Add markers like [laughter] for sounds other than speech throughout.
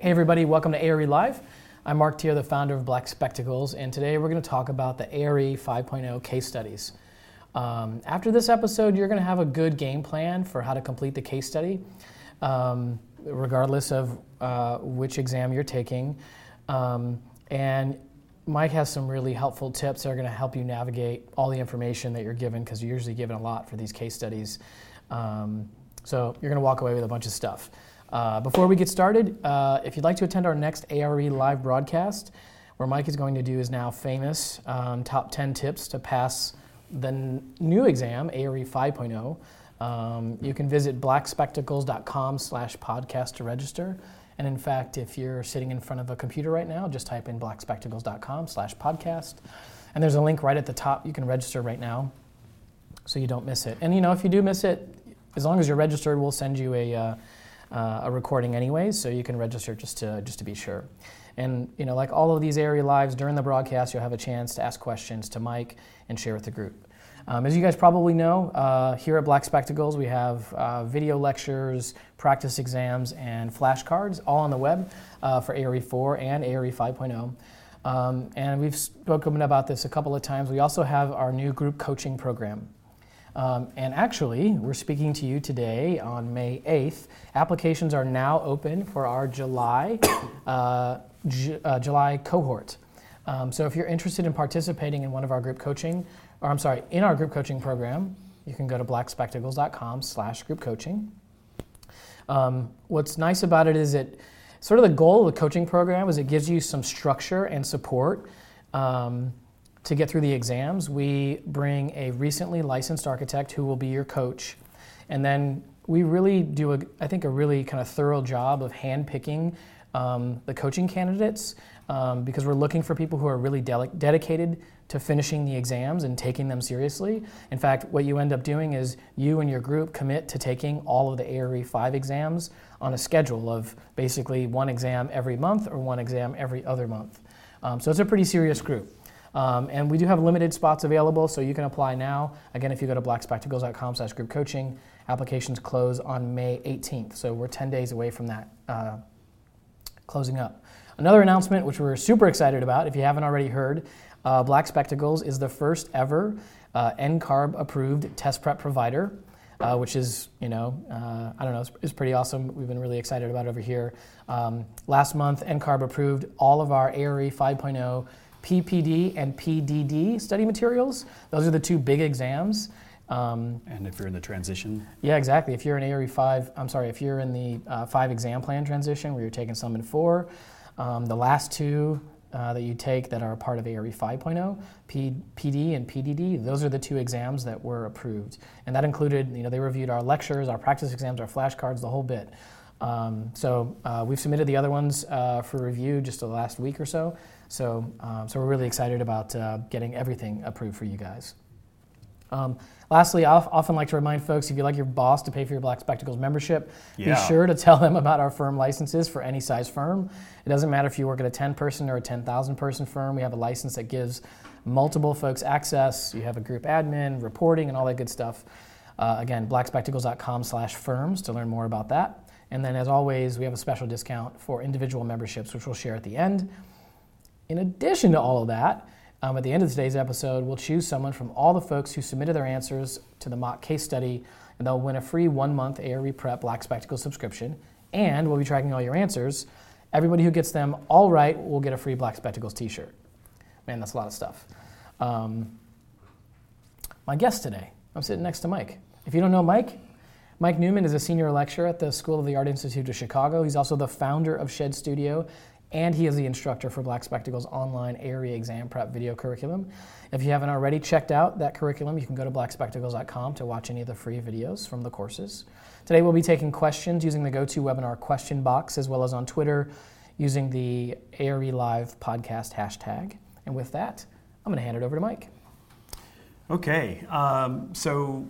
Hey everybody, welcome to ARE Live. I'm Marc Teer, the founder of Black Spectacles, and today we're going to talk about the ARE 5.0 case studies. Um, after this episode, you're going to have a good game plan for how to complete the case study, um, regardless of uh, which exam you're taking. Um, and Mike has some really helpful tips that are going to help you navigate all the information that you're given because you're usually given a lot for these case studies. Um, so you're going to walk away with a bunch of stuff. Uh, before we get started, uh, if you'd like to attend our next ARE live broadcast, where Mike is going to do his now famous um, top 10 tips to pass the n- new exam, ARE 5.0, um, you can visit blackspectacles.com slash podcast to register. And in fact, if you're sitting in front of a computer right now, just type in blackspectacles.com slash podcast. And there's a link right at the top. You can register right now so you don't miss it. And you know, if you do miss it, as long as you're registered, we'll send you a, uh, uh, a recording anyways, so you can register just to, just to be sure. And you know, like all of these ARE lives during the broadcast, you'll have a chance to ask questions to Mike and share with the group. Um, as you guys probably know, uh, here at Black Spectacles, we have uh, video lectures, practice exams, and flashcards all on the web uh, for ARE 4 and ARE 5.0. Um, and we've spoken about this a couple of times. We also have our new group coaching program. Um, and actually, we're speaking to you today on May 8th. Applications are now open for our July, [coughs] uh, uh, July cohort. Um, so if you're interested in participating in one of our group coaching, or I'm sorry, in our group coaching program, you can go to blackspectacles.com slash group coaching. Um, what's nice about it is it sort of the goal of the coaching program is it gives you some structure and support um, to get through the exams. We bring a recently licensed architect who will be your coach, and then we really do, a, I think, a really kind of thorough job of handpicking um, the coaching candidates um, because we're looking for people who are really de- dedicated to finishing the exams and taking them seriously. In fact, what you end up doing is you and your group commit to taking all of the ARE 5 exams on a schedule of basically one exam every month or one exam every other month. Um, so it's a pretty serious group. Um, and we do have limited spots available, so you can apply now. Again, if you go to blackspectacles.com slash group coaching, applications close on May 18th. So we're 10 days away from that uh, closing up. Another announcement, which we're super excited about, if you haven't already heard, uh, Black Spectacles is the first ever uh, NCARB approved test prep provider, uh, which is, you know, uh, I don't know, is pretty awesome. We've been really excited about over here. Um, last month, NCARB approved all of our ARE 5.0 PPD and PDD study materials. Those are the two big exams. Um, and if you're in the transition? Yeah, exactly. If you're in ARE 5, I'm sorry, if you're in the uh, 5 exam plan transition where you're taking some in 4, um, the last two uh, that you take that are a part of ARE 5.0, P, PD and PDD, those are the two exams that were approved. And that included, you know, they reviewed our lectures, our practice exams, our flashcards, the whole bit. Um, so uh, we've submitted the other ones uh, for review just the last week or so. So, um, so we're really excited about uh, getting everything approved for you guys. Um, lastly, I often like to remind folks if you'd like your boss to pay for your Black Spectacles membership, yeah. be sure to tell them about our firm licenses for any size firm. It doesn't matter if you work at a 10 person or a 10,000 person firm, we have a license that gives multiple folks access. You have a group admin, reporting, and all that good stuff. Uh, again, blackspectacles.com slash firms to learn more about that. And then, as always, we have a special discount for individual memberships, which we'll share at the end. In addition to all of that, um, at the end of today's episode, we'll choose someone from all the folks who submitted their answers to the mock case study, and they'll win a free one month ARE Prep Black Spectacle subscription. And we'll be tracking all your answers. Everybody who gets them all right will get a free Black Spectacles t shirt. Man, that's a lot of stuff. Um, my guest today, I'm sitting next to Mike. If you don't know Mike, Mike Newman is a senior lecturer at the School of the Art Institute of Chicago. He's also the founder of Shed Studio and he is the instructor for Black Spectacles online ARE exam prep video curriculum. If you haven't already checked out that curriculum, you can go to blackspectacles.com to watch any of the free videos from the courses. Today we'll be taking questions using the GoToWebinar question box as well as on Twitter using the ARE Live podcast hashtag. And with that, I'm going to hand it over to Mike. Okay, um, so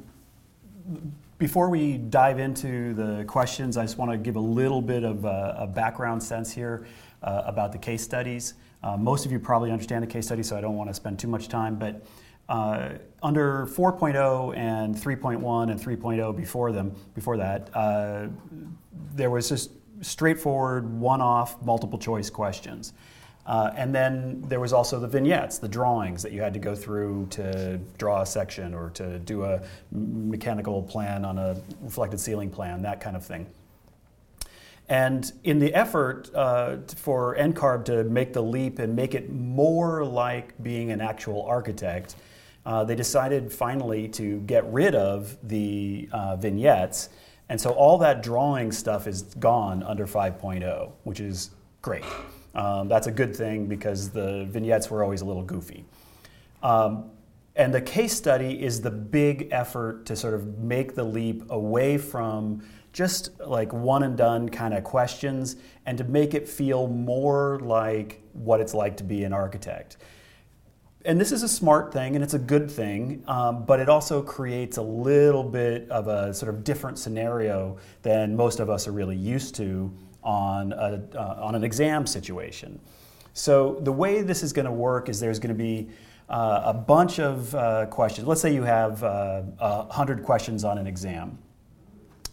before we dive into the questions, I just want to give a little bit of a, a background sense here uh, about the case studies. Uh, most of you probably understand the case study, so I don't want to spend too much time, but uh, under 4.0 and 3.1 and 3.0 before them, before that, uh, there was just straightforward one-off multiple choice questions. Uh, and then there was also the vignettes, the drawings that you had to go through to draw a section or to do a mechanical plan on a reflected ceiling plan, that kind of thing. And in the effort uh, for NCARB to make the leap and make it more like being an actual architect, uh, they decided finally to get rid of the uh, vignettes. And so all that drawing stuff is gone under 5.0, which is great. Um, that's a good thing because the vignettes were always a little goofy. Um, and the case study is the big effort to sort of make the leap away from just like one and done kind of questions and to make it feel more like what it's like to be an architect. And this is a smart thing and it's a good thing, um, but it also creates a little bit of a sort of different scenario than most of us are really used to on, a, uh, on an exam situation. So the way this is going to work is there's going to be uh, a bunch of uh, questions. Let's say you have uh, 100 questions on an exam.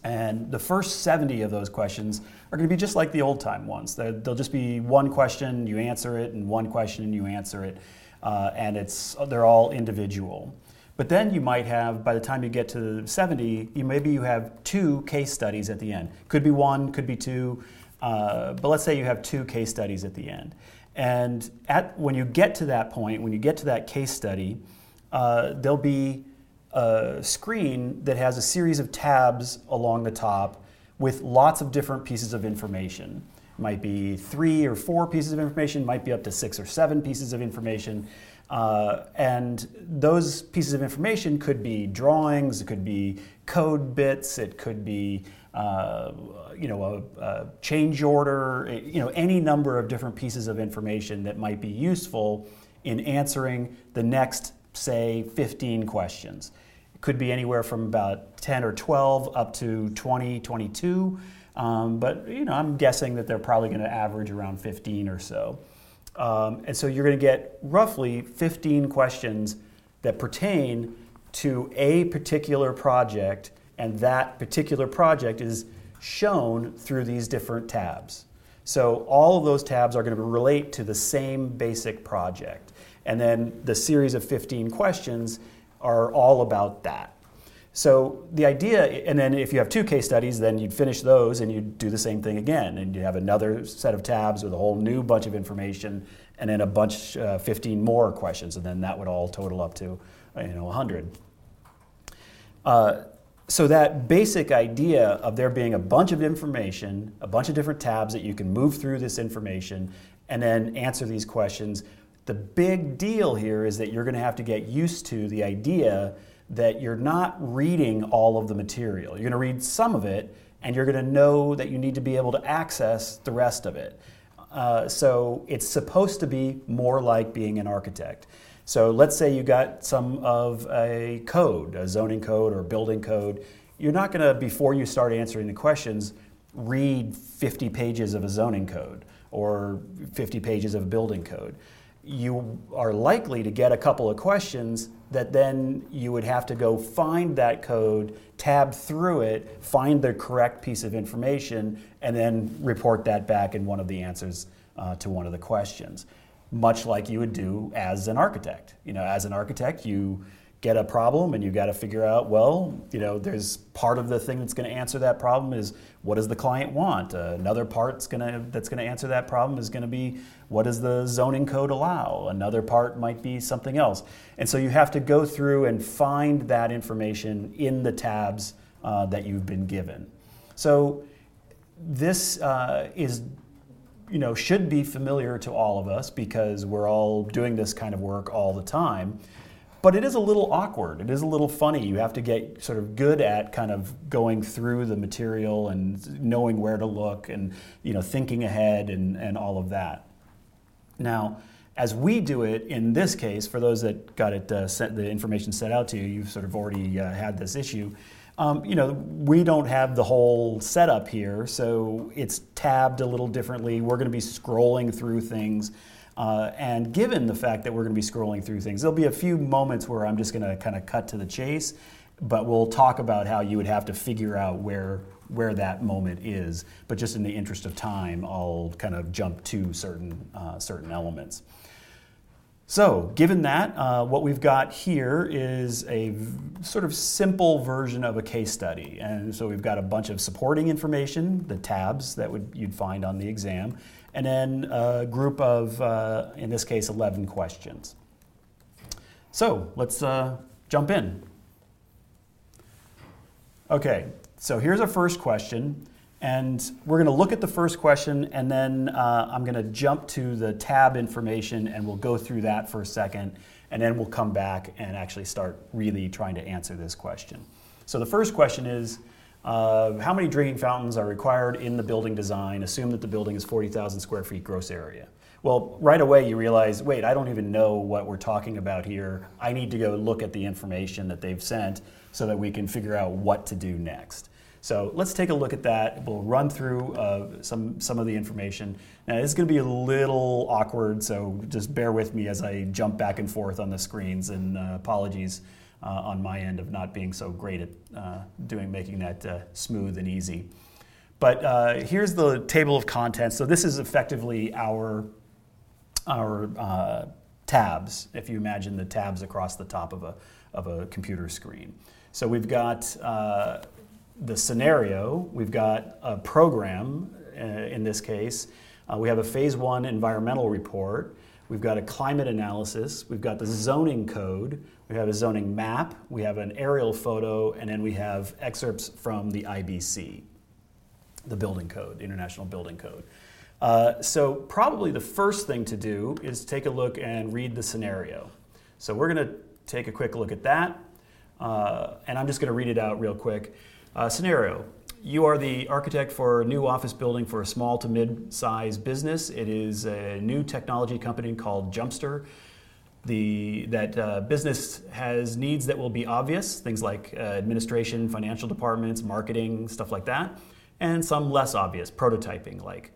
And the first 70 of those questions are going to be just like the old time ones. They'll just be one question, you answer it, and one question, you answer it. Uh, and it's, they're all individual. But then you might have, by the time you get to 70, you, maybe you have two case studies at the end. Could be one, could be two, uh, but let's say you have two case studies at the end. And at, when you get to that point, when you get to that case study, uh, there'll be a screen that has a series of tabs along the top with lots of different pieces of information. It might be three or four pieces of information, might be up to six or seven pieces of information. Uh, and those pieces of information could be drawings, it could be code bits, it could be uh, you know, a, a, change order, you know, any number of different pieces of information that might be useful in answering the next, say, 15 questions. Could be anywhere from about 10 or 12 up to 20, 22. Um, but you know, I'm guessing that they're probably going to average around 15 or so. Um, and so you're going to get roughly 15 questions that pertain to a particular project and that particular project is shown through these different tabs. So all of those tabs are going to relate to the same basic project. And then the series of 15 questions are all about that. So the idea, and then if you have two case studies, then you'd finish those and you'd do the same thing again. And you'd have another set of tabs with a whole new bunch of information and then a bunch, uh, 15 more questions. And then that would all total up to, you know, 100. Uh, so that basic idea of there being a bunch of information, a bunch of different tabs that you can move through this information and then answer these questions. The big deal here is that you're going to have to get used to the idea that you're not reading all of the material. You're going to read some of it, and you're going to know that you need to be able to access the rest of it. Uh, so it's supposed to be more like being an architect. So let's say you got some of a code, a zoning code or building code. You're not going to, before you start answering the questions, read 50 pages of a zoning code or 50 pages of a building code. You are likely to get a couple of questions that then you would have to go find that code, tab through it, find the correct piece of information, and then report that back in one of the answers uh, to one of the questions much like you would do as an architect. You know, as an architect, you get a problem and you got to figure out well you know there's part of the thing that's going to answer that problem is what does the client want uh, another part's going to that's going to answer that problem is going to be what does the zoning code allow another part might be something else and so you have to go through and find that information in the tabs uh, that you've been given so this uh, is you know, should be familiar to all of us because we're all doing this kind of work all the time. But it is a little awkward. It is a little funny. You have to get sort of good at kind of going through the material and knowing where to look and you know thinking ahead and, and all of that. Now, as we do it in this case, for those that got it uh, sent, the information set out to you, you've sort of already uh, had this issue. Um, you know, we don't have the whole setup here, so it's tabbed a little differently. We're going to be scrolling through things. Uh, and given the fact that we're going to be scrolling through things, there'll be a few moments where I'm just going to kind of cut to the chase, but we'll talk about how you would have to figure out where where that moment is. But just in the interest of time, I'll kind of jump to certain uh, certain elements. So, given that, uh, what we've got here is a v- sort of simple version of a case study. And so we've got a bunch of supporting information, the tabs that would, you'd find on the exam, and then a group of, uh, in this case, 11 questions. So, let's uh, jump in. Okay, so here's our first question. And we're going to look at the first question, and then uh, I'm going to jump to the tab information, and we'll go through that for a second, and then we'll come back and actually start really trying to answer this question. So the first question is, uh, how many drinking fountains are required in the building design? Assume that the building is 40,000 square feet gross area. Well, right away you realize, wait, I don't even know what we're talking about here. I need to go look at the information that they've sent so that we can figure out what to do next. So let's take a look at that. We'll run through uh, some, some of the information. Now, it's going to be a little awkward, so just bear with me as I jump back and forth on the screens, and uh, apologies uh, on my end of not being so great at uh, doing making that uh, smooth and easy. But uh, here's the table of contents. So this is effectively our, our tabs, if you imagine the tabs across the top of a, of a computer screen. So we've got the scenario, we've got a program uh, in this case. Uh, we have a phase one environmental report. We've got a climate analysis. We've got the zoning code. We have a zoning map. We have an aerial photo. And then we have excerpts from the IBC, the building code, International Building Code. Uh, so, probably the first thing to do is take a look and read the scenario. So, we're going to take a quick look at that. Uh, and I'm just going to read it out real quick. Uh, scenario you are the architect for a new office building for a small to mid-sized business. It is a new technology company called Jumpster. The, that uh, business has needs that will be obvious, things like uh, administration, financial departments, marketing, stuff like that, and some less obvious, prototyping, like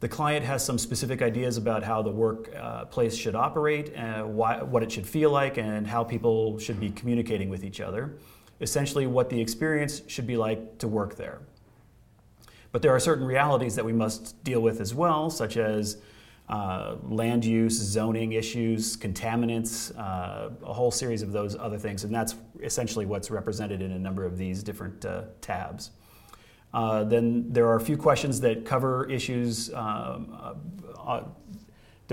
the client has some specific ideas about how the workplace uh, should operate, uh, why, what it should feel like, and how people should be communicating with each other essentially what the experience should be like to work there. But there are certain realities that we must deal with as well, such as uh, land use, zoning issues, contaminants, uh, a whole series of those other things. And that's essentially what's represented in a number of these different uh, tabs. Uh, then there are a few questions that cover issues um, uh,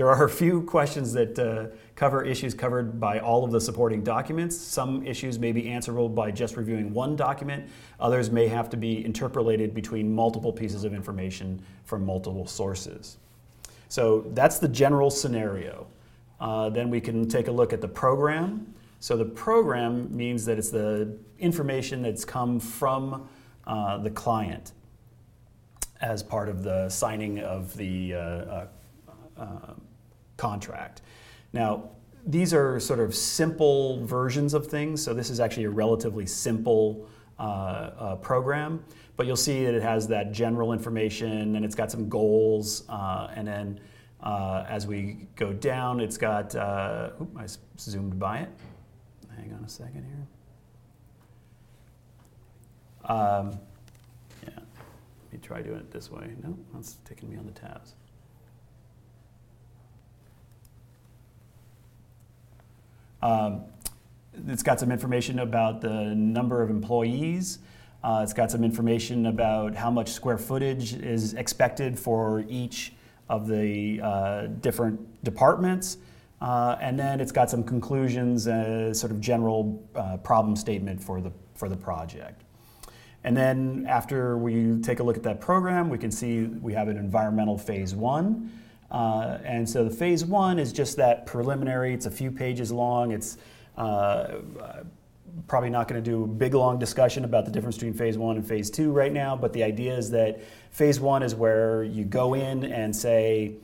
there are a few questions that uh, cover issues covered by all of the supporting documents. Some issues may be answerable by just reviewing one document. Others may have to be interpolated between multiple pieces of information from multiple sources. So that's the general scenario. Uh, then we can take a look at the program. So the program means that it's the information that's come from uh, the client as part of the signing of the uh, uh, uh contract. Now, these are sort of simple versions of things, so this is actually a relatively simple uh, uh, program, but you'll see that it has that general information and it's got some goals, uh, and then uh, as we go down, it's got, uh, oops, I zoomed by it. Hang on a second here. Um, yeah, let me try doing it this way. No, that's taking me on the tabs. Um, it's got some information about the number of employees. Uh, it's got some information about how much square footage is expected for each of the uh, different departments. Uh, and then it's got some conclusions, uh, sort of general uh, problem statement for the, for the project. And then after we take a look at that program, we can see we have an environmental phase one. Uh, and so the phase one is just that preliminary. It's a few pages long. It's uh, probably not going to do a big long discussion about the difference between phase one and phase two right now. But the idea is that phase one is where you go in and say,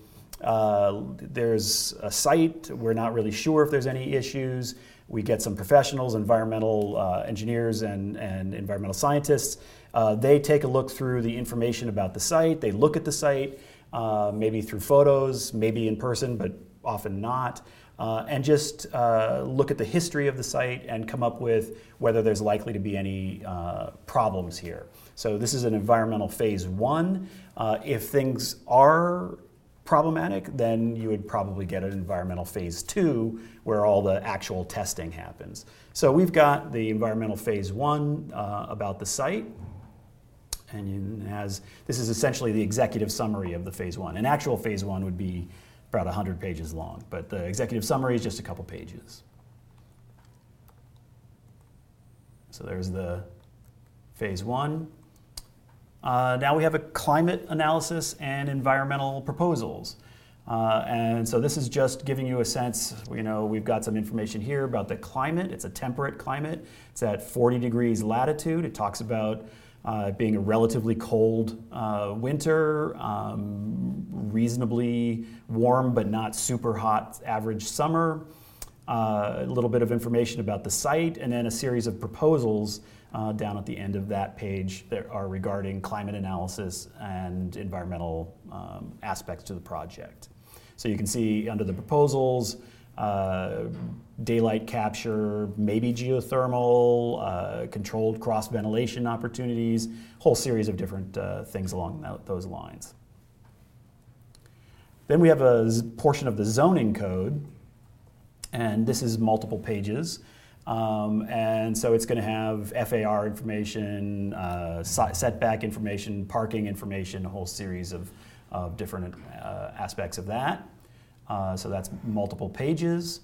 uh, there's a site, we're not really sure if there's any issues. We get some professionals, environmental uh, engineers, and, and environmental scientists. Uh, they take a look through the information about the site, they look at the site, uh, maybe through photos, maybe in person, but often not. Uh, and just uh, look at the history of the site and come up with whether there's likely to be any uh, problems here. So this is an environmental phase one. Uh, if things are problematic, then you would probably get an environmental phase two where all the actual testing happens. So we've got the environmental phase one uh, about the site. And has, this is essentially the executive summary of the phase one. An actual phase one would be about 100 pages long, but the executive summary is just a couple pages. So there's the phase one. Uh, now we have a climate analysis and environmental proposals. Uh, and so this is just giving you a sense, you know, we've got some information here about the climate. It's a temperate climate. It's at 40 degrees latitude. It talks about uh, being a relatively cold uh, winter, um, reasonably warm but not super hot average summer, uh, a little bit of information about the site, and then a series of proposals uh, down at the end of that page that are regarding climate analysis and environmental um, aspects to the project. So you can see under the proposals, uh, daylight capture, maybe geothermal, uh, controlled cross ventilation opportunities, whole series of different uh, things along that, those lines. Then we have a portion of the zoning code, and this is multiple pages. Um, and so it's going to have FAR information, uh, setback information, parking information, a whole series of, of different uh, aspects of that. Uh, so that's multiple pages.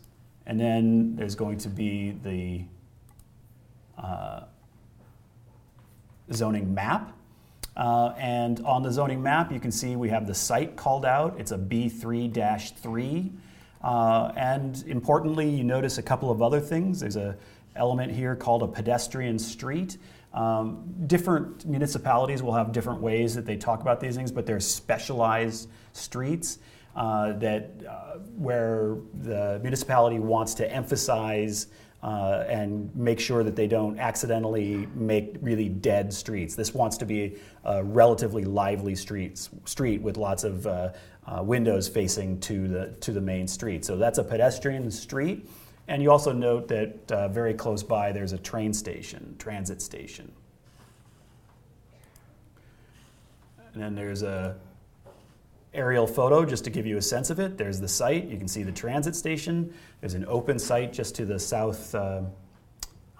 And then there's going to be the uh, zoning map. Uh, and on the zoning map, you can see we have the site called out. It's a B3 3. Uh, and importantly, you notice a couple of other things. There's an element here called a pedestrian street. Um, different municipalities will have different ways that they talk about these things, but there's specialized streets uh, that uh, where the municipality wants to emphasize uh, and make sure that they don't accidentally make really dead streets. This wants to be a relatively lively streets, street with lots of uh, uh, windows facing to the, to the main street. So that's a pedestrian street. And you also note that uh, very close by there's a train station, transit station. And then there's a aerial photo just to give you a sense of it. There's the site. You can see the transit station. There's an open site just to the south uh,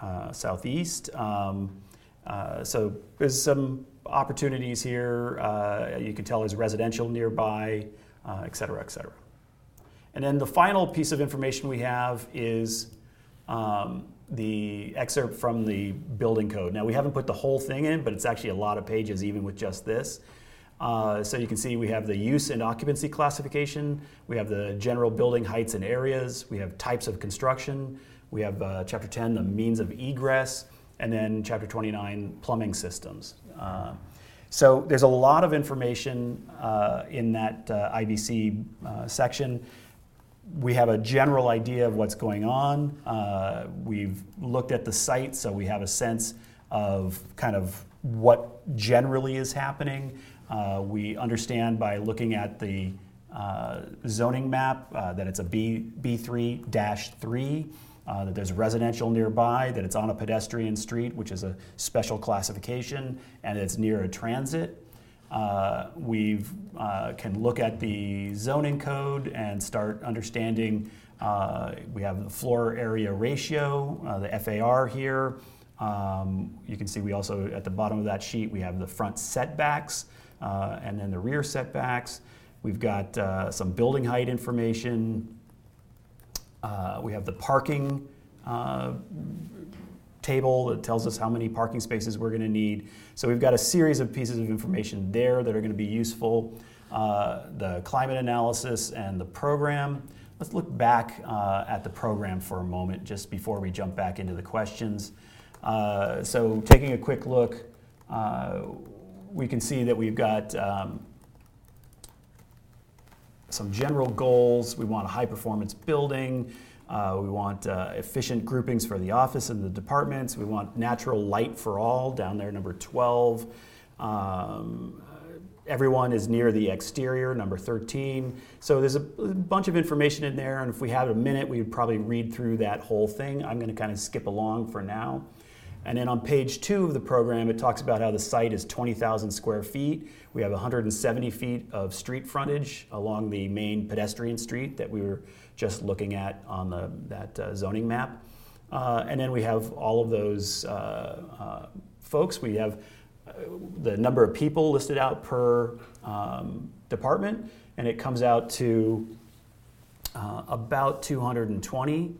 uh, southeast. Um, uh, so there's some opportunities here. Uh, you can tell there's residential nearby, uh, et cetera, et cetera. And then the final piece of information we have is um, the excerpt from the building code. Now we haven't put the whole thing in, but it's actually a lot of pages even with just this. Uh, so you can see we have the use and occupancy classification, we have the general building heights and areas, we have types of construction, we have uh, chapter 10, the means of egress, and then chapter 29, plumbing systems. Uh, so there's a lot of information uh, in that uh, IBC uh, section. We have a general idea of what's going on. we've looked at the site, so we have a sense of kind of what generally is happening. Uh, we understand by looking at the uh, zoning map uh, that it's a B, B3 3, uh, that there's residential nearby, that it's on a pedestrian street, which is a special classification, and it's near a transit. Uh, we uh, can look at the zoning code and start understanding. we have the floor area ratio, the FAR here. Um, you can see we also, at the bottom of that sheet, we have the front setbacks uh, and then the rear setbacks. We've got uh, some building height information. Uh, we have the parking uh, table that tells us how many parking spaces we're going to need. So we've got a series of pieces of information there that are going to be useful. Uh, the climate analysis and the program. Let's look back uh, at the program for a moment just before we jump back into the questions. so taking a quick look, we can see that we've got um, some general goals. We want a high performance building. Uh, we want uh, efficient groupings for the office and the departments. We want natural light for all down there, number 12. Um, everyone is near the exterior, number 13. So there's a bunch of information in there, and if we had a minute, we would probably read through that whole thing. I'm going to kind of skip along for now. And then on page two of the program, it talks about how the site is 20,000 square feet. We have 170 feet of street frontage along the main pedestrian street that we were just looking at on the, that uh, zoning map. Uh, and then we have all of those uh, uh folks. We have uh, the number of people listed out per um, department, and it comes out to uh, about 220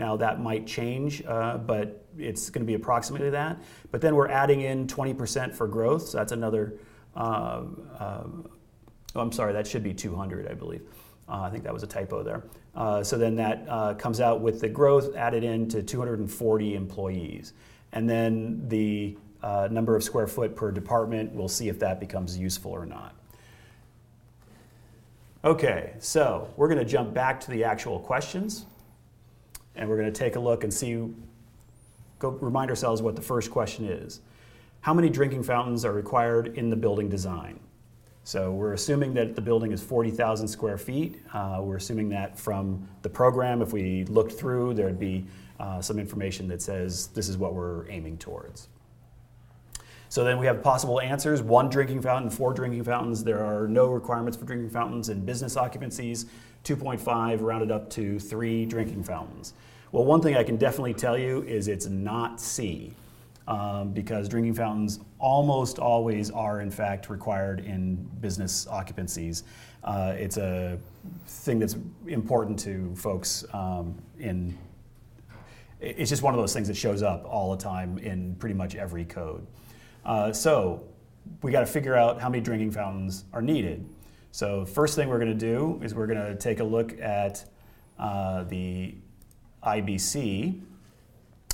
now that might change, uh, but it's going to be approximately that. But then we're adding in 20% for growth, so that's another. Uh, uh, oh, I'm sorry, that should be 200, I believe. Uh, I think that was a typo there. Uh, so then that comes out with the growth added in to 240 employees. And then the number of square foot per department, we'll see if that becomes useful or not. Okay, so we're going to jump back to the actual questions and we're going to take a look and see, go remind ourselves what the first question is. How many drinking fountains are required in the building design? So we're assuming that the building is 40,000 square feet. Uh, we're assuming that from the program, if we looked through, there'd be uh, some information that says this is what we're aiming towards. So then we have possible answers one drinking fountain, four drinking fountains. There are no requirements for drinking fountains in business occupancies. 2.5 rounded up to three drinking fountains. Well, one thing I can definitely tell you is it's not C. Um, because drinking fountains almost always are, in fact, required in business occupancies. Uh, it's a thing that's important to folks um, in. It's just one of those things that shows up all the time in pretty much every code. Uh, so we got to figure out how many drinking fountains are needed. So first thing we're going to do is we're going to take a look at uh, the IBC,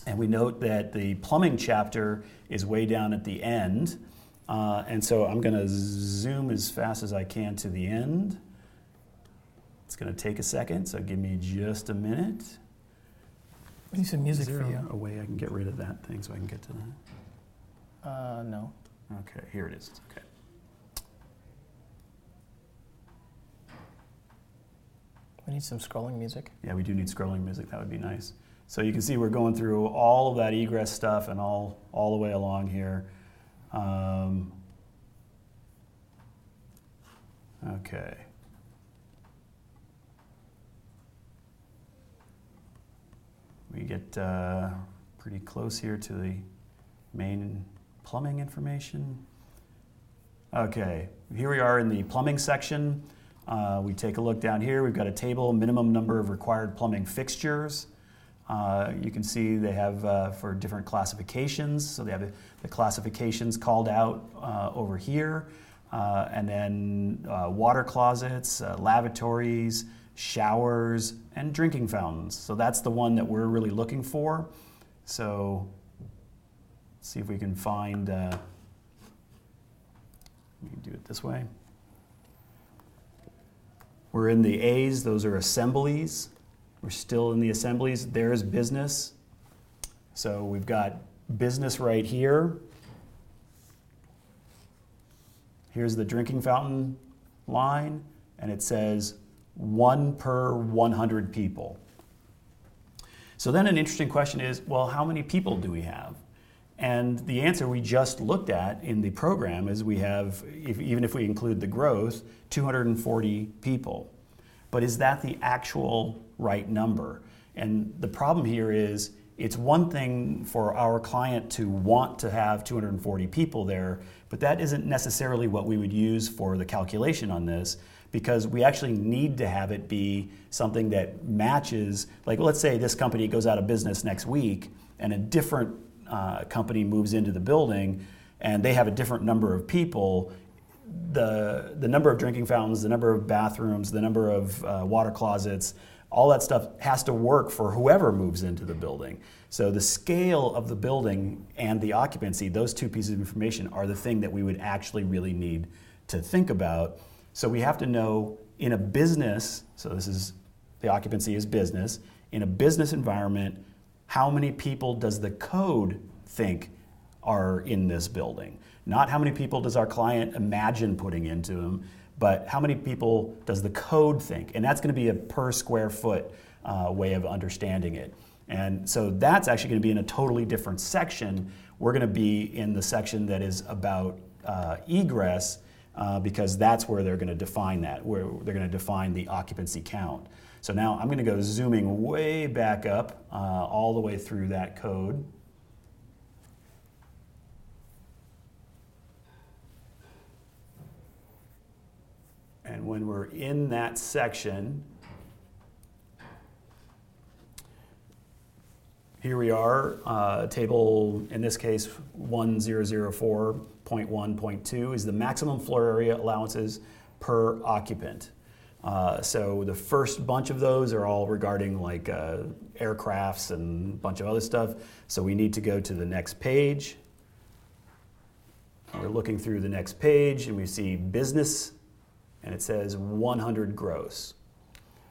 and we note that the plumbing chapter is way down at the end. Uh, and so I'm going to zoom as fast as I can to the end. It's going to take a second, so give me just a minute. We need some music for you. A way I can get rid of that thing so I can get to that? Uh, no. Okay, here it is. it is. Okay. We need some scrolling music. Yeah, we do need scrolling music. That would be nice. So you can see we're going through all of that egress stuff and all, all the way along here. Um, okay. We get uh, pretty close here to the main plumbing information. Okay, here we are in the plumbing section. Uh, we take a look down here. We've got a table, minimum number of required plumbing fixtures. Uh, you can see they have uh, for different classifications. So they have the classifications called out uh, over here. Uh, and then uh, water closets, lavatories, showers, and drinking fountains. So that's the one that we're really looking for. So see if we can find, we can do it this way. We're in the A's, those are assemblies. We're still in the assemblies. There's business. So we've got business right here. Here's the drinking fountain line, and it says one per 100 people. So then an interesting question is well, how many people do we have? And the answer we just looked at in the program is we have, if, even if we include the growth, 240 people. But is that the actual right number? And the problem here is it's one thing for our client to want to have 240 people there, but that isn't necessarily what we would use for the calculation on this because we actually need to have it be something that matches. Like, let's say this company goes out of business next week and a different uh, company moves into the building and they have a different number of people, the, the number of drinking fountains, the number of bathrooms, the number of uh, water closets, all that stuff has to work for whoever moves into the building. So the scale of the building and the occupancy, those two pieces of information are the thing that we would actually really need to think about. So we have to know in a business, so this is the occupancy is business, in a business environment, how many people does the code think are in this building? Not how many people does our client imagine putting into them, but how many people does the code think? And that's going to be a per square foot uh, way of understanding it. And so that's actually going to be in a totally different section. We're going to be in the section that is about uh, egress uh, because that's where they're going to define that, where they're going to define the occupancy count. So now I'm going to go zooming way back up uh, all the way through that code. And when we're in that section, here we are, uh, table, in this case, 1004.1.2 is the maximum floor area allowances per occupant. Uh, so the first bunch of those are all regarding like uh, aircrafts and a bunch of other stuff. So we need to go to the next page. We're looking through the next page and we see business and it says 100 gross.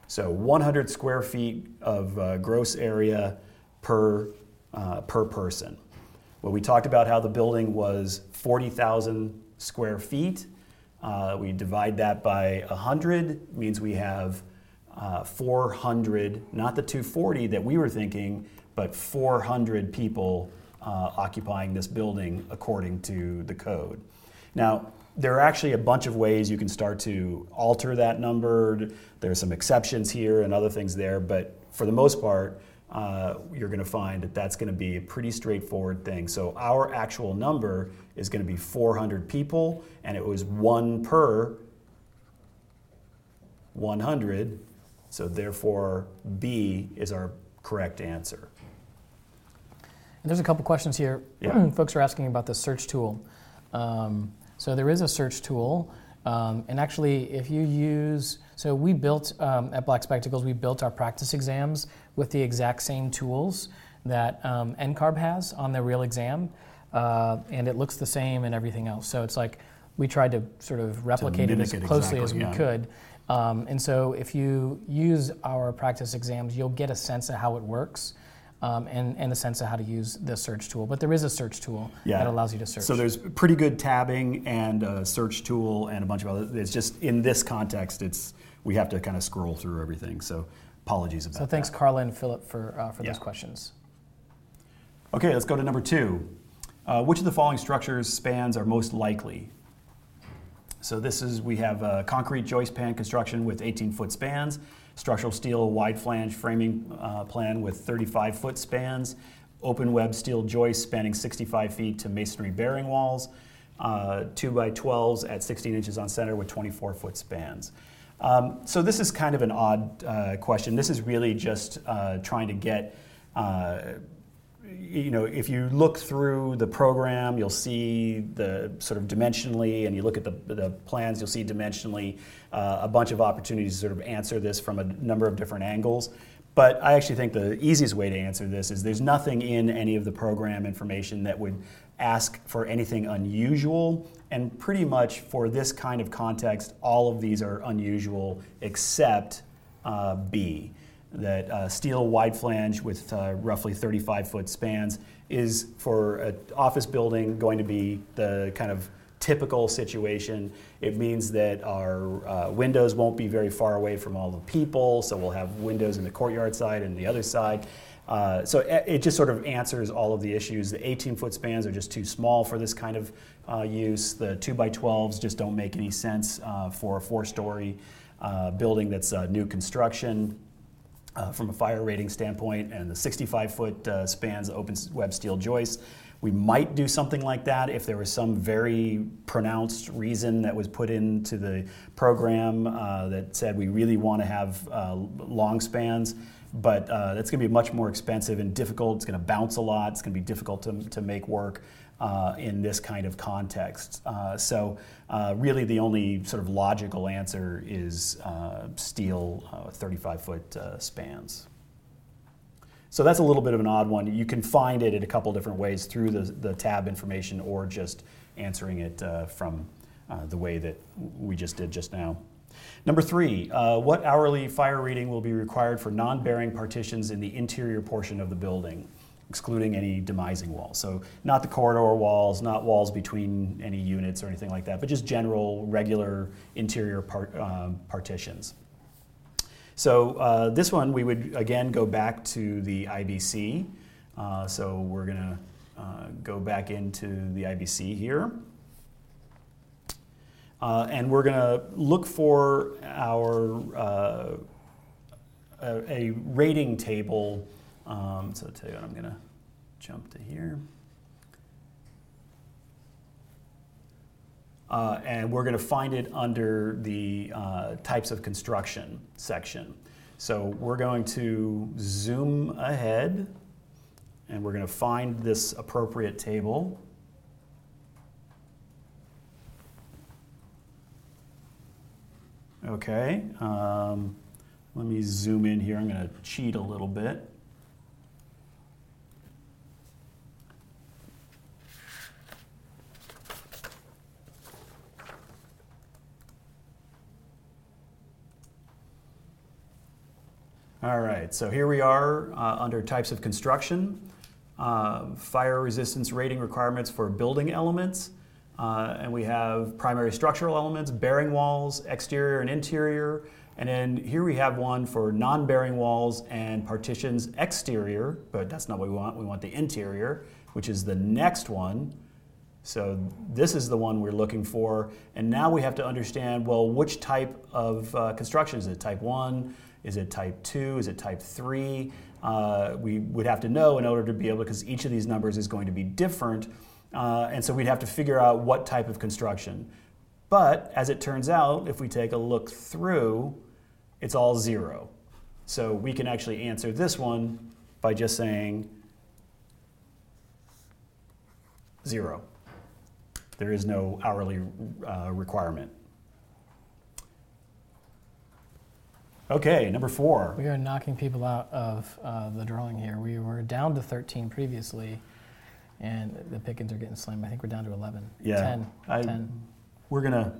So 100 square feet of uh, gross area per, uh, per person. Well, we talked about how the building was 40,000 square feet. Uh, we divide that by 100, means we have uh, 400, not the 240 that we were thinking, but 400 people uh, occupying this building according to the code. Now, there are actually a bunch of ways you can start to alter that number. There are some exceptions here and other things there, but for the most part, uh, you're going to find that that's going to be a pretty straightforward thing. So our actual number is going to be 400 people, and it was one per 100. So therefore, B is our correct answer. And there's a couple questions here. Yeah. [clears throat] Folks are asking about the search tool. Um, so there is a search tool. Um, and actually, if you use, so we built um, at Black Spectacles, we built our practice exams with the exact same tools that um, NCARB has on their real exam, uh, and it looks the same and everything else. So it's like we tried to sort of replicate it as closely exactly, as we yeah. could. Um, and so if you use our practice exams, you'll get a sense of how it works. Um, and, and a sense of how to use the search tool. But there is a search tool Yeah. that allows you to search. So there's pretty good tabbing and a search tool and a bunch of other. It's just in this context, it's we have to kind of scroll through everything. So apologies about that. So thanks, that. Carla and Philip, for, uh, for those questions. Okay, let's go to number two. Uh, which of the following structures spans are most likely? So this is we have uh, concrete joist pan construction with 18 foot spans, structural steel wide flange framing uh, plan with 35 foot spans, open web steel joists spanning 65 feet to masonry bearing walls, uh, 2 by 12s at 16 inches on center with 24 foot spans. Um, so this is kind of an odd uh, question. This is really just uh, trying to get uh, you know, if you look through the program, you'll see the sort of dimensionally, and you look at the, the plans, you'll see dimensionally uh, a bunch of opportunities to sort of answer this from a number of different angles. But I actually think the easiest way to answer this is there's nothing in any of the program information that would ask for anything unusual. And pretty much for this kind of context, all of these are unusual except uh, B that uh, steel wide flange with uh, roughly 35 foot spans is for an office building going to be the kind of typical situation. It means that our uh, windows won't be very far away from all the people, so we'll have windows in the courtyard side and the other side. Uh, so it just sort of answers all of the issues. The 18 foot spans are just too small for this kind of uh, use. The 2 by 12s just don't make any sense uh, for a four story uh, building that's new construction uh, from a fire rating standpoint, and the 65 foot uh, spans, open web steel joists. We might do something like that if there was some very pronounced reason that was put into the program uh, that said we really want to have uh, long spans. But uh, that's going to be much more expensive and difficult. It's going to bounce a lot. It's going to be difficult to, to make work uh, in this kind of context. Uh, so, uh, really, the only sort of logical answer is uh, steel 35 foot uh, spans. So, that's a little bit of an odd one. You can find it in a couple different ways through the, the tab information or just answering it uh, from uh, the way that we just did just now. Number three, uh, what hourly fire rating will be required for non bearing partitions in the interior portion of the building? excluding any demising walls. So not the corridor walls, not walls between any units or anything like that, but just general, regular interior part, um, partitions. So uh, this one, we would again go back to the IBC. Uh, so we're going to uh, go back into the IBC here. Uh, and we're going to look for our uh, a, rating table. Um, so I'll tell you what, I'm going to jump to here. Uh, and we're going to find it under the uh, types of construction section. So we're going to zoom ahead and we're going to find this appropriate table. Okay, um, let me zoom in here. I'm going to cheat a little bit. All right, so here we are uh, under types of construction, uh, fire resistance rating requirements for building elements, uh, and we have primary structural elements, bearing walls, exterior and interior, and then here we have one for non-bearing walls and partitions exterior, but that's not what we want. We want the interior, which is the next one. So this is the one we're looking for. And now we have to understand, well, which type of uh, construction is it? Type 1, is it type 2? Is it type 3? Uh, we would have to know in order to be able, because each of these numbers is going to be different. Uh, and so we'd have to figure out what type of construction. But as it turns out, if we take a look through, it's all zero. So we can actually answer this one by just saying zero. There is no hourly uh, requirement. Okay, number four. We are knocking people out of uh, the drawing here. We were down to 13 previously, and the pickings are getting slim. I think we're down to 11. Yeah. 10. I- 10. We're gonna.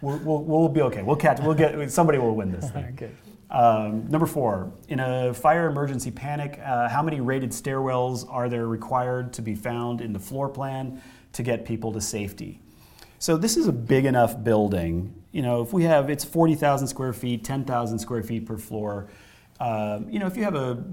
We'll, we'll, we'll be okay. We'll catch. We'll get. Somebody will win this [laughs] thing. good. Um, number four. In a fire emergency panic, uh, how many rated stairwells are there required to be found in the floor plan to get people to safety? So this is a big enough building. You know, if we have it's forty thousand square feet, ten thousand square feet per floor. Um, you know, if you have a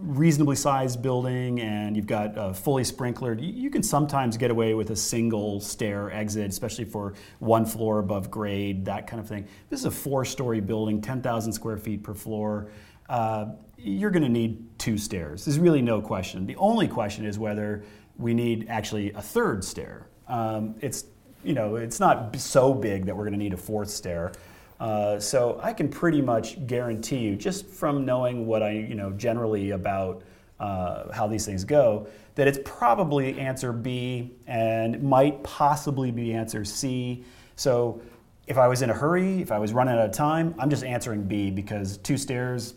reasonably sized building and you've got uh, fully sprinklered, you, you can sometimes get away with a single stair exit, especially for one floor above grade, that kind of thing. This is a four story building, 10,000 square feet per floor. Uh, you're going to need two stairs. There's really no question. The only question is whether we need actually a third stair. Um, it's you know it's not so big that we're going to need a fourth stair. Uh, so I can pretty much guarantee you, just from knowing what I you know generally about uh, how these things go, that it's probably answer B and might possibly be answer C. So if I was in a hurry, if I was running out of time, I'm just answering B because two stairs,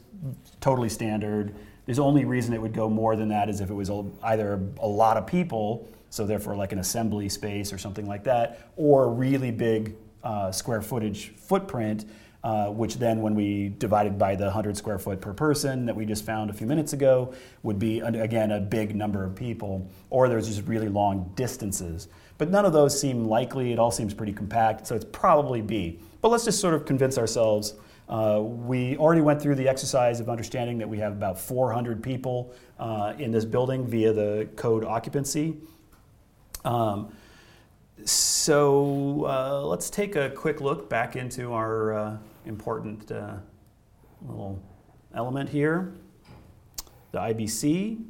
totally standard. There's only reason it would go more than that is if it was either a lot of people, so therefore like an assembly space or something like that, or really big uh, square footage footprint, uh, which then, when we divided by the 100 square foot per person that we just found a few minutes ago, would be again a big number of people, or there's just really long distances. But none of those seem likely. It all seems pretty compact, so it's probably B. But let's just sort of convince ourselves. Uh, we already went through the exercise of understanding that we have about 400 people uh, in this building via the code occupancy. Um, so uh, let's take a quick look back into our uh, important uh, little element here, the IBC.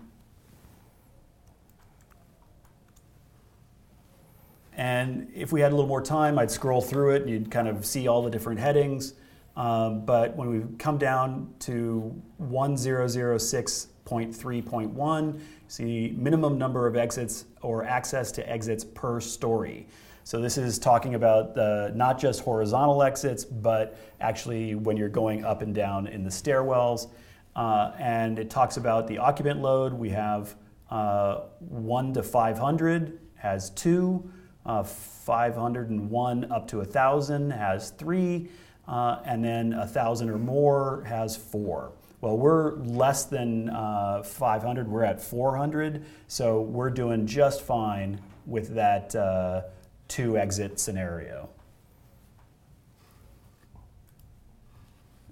And if we had a little more time, I'd scroll through it and you'd kind of see all the different headings. Um, but when we come down to 1006.3.1, see minimum number of exits or access to exits per story. So this is talking about the, not just horizontal exits, but actually when you're going up and down in the stairwells. Uh, and it talks about the occupant load. We have uh, 1 to 500 has 2, uh, 501 up to 1,000 has 3, uh, and then 1,000 or more has 4. Well, we're less than uh, 500. We're at 400, so we're doing just fine with that uh, two exit scenario.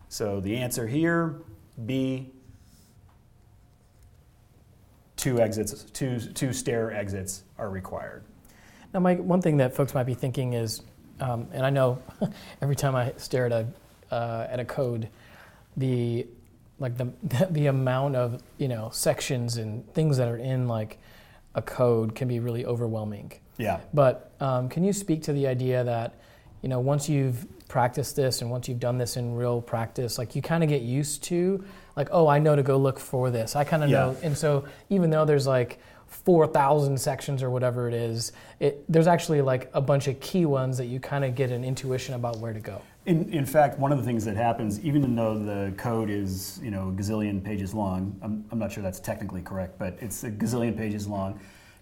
So the answer here, B, two exits, two, two stair exits are required. Now, Mike, one thing that folks might be thinking is, um, and I know [laughs] every time I stare at a uh, at a code, the like [laughs] the the amount of you know sections and things that are in like a code can be really overwhelming. Yeah. But um, can you speak to the idea that you know once you've practiced this and once you've done this in real practice, like you kind of get used to like oh I know to go look for this. I kind of Yeah. know, and so even though there's like 4,000 sections or whatever it is, it, there's actually like a bunch of key ones that you kind of get an intuition about where to go. In, in fact, one of the things that happens, even though the code is you know a gazillion pages long, I'm, I'm not sure that's technically correct, but it's a gazillion pages long.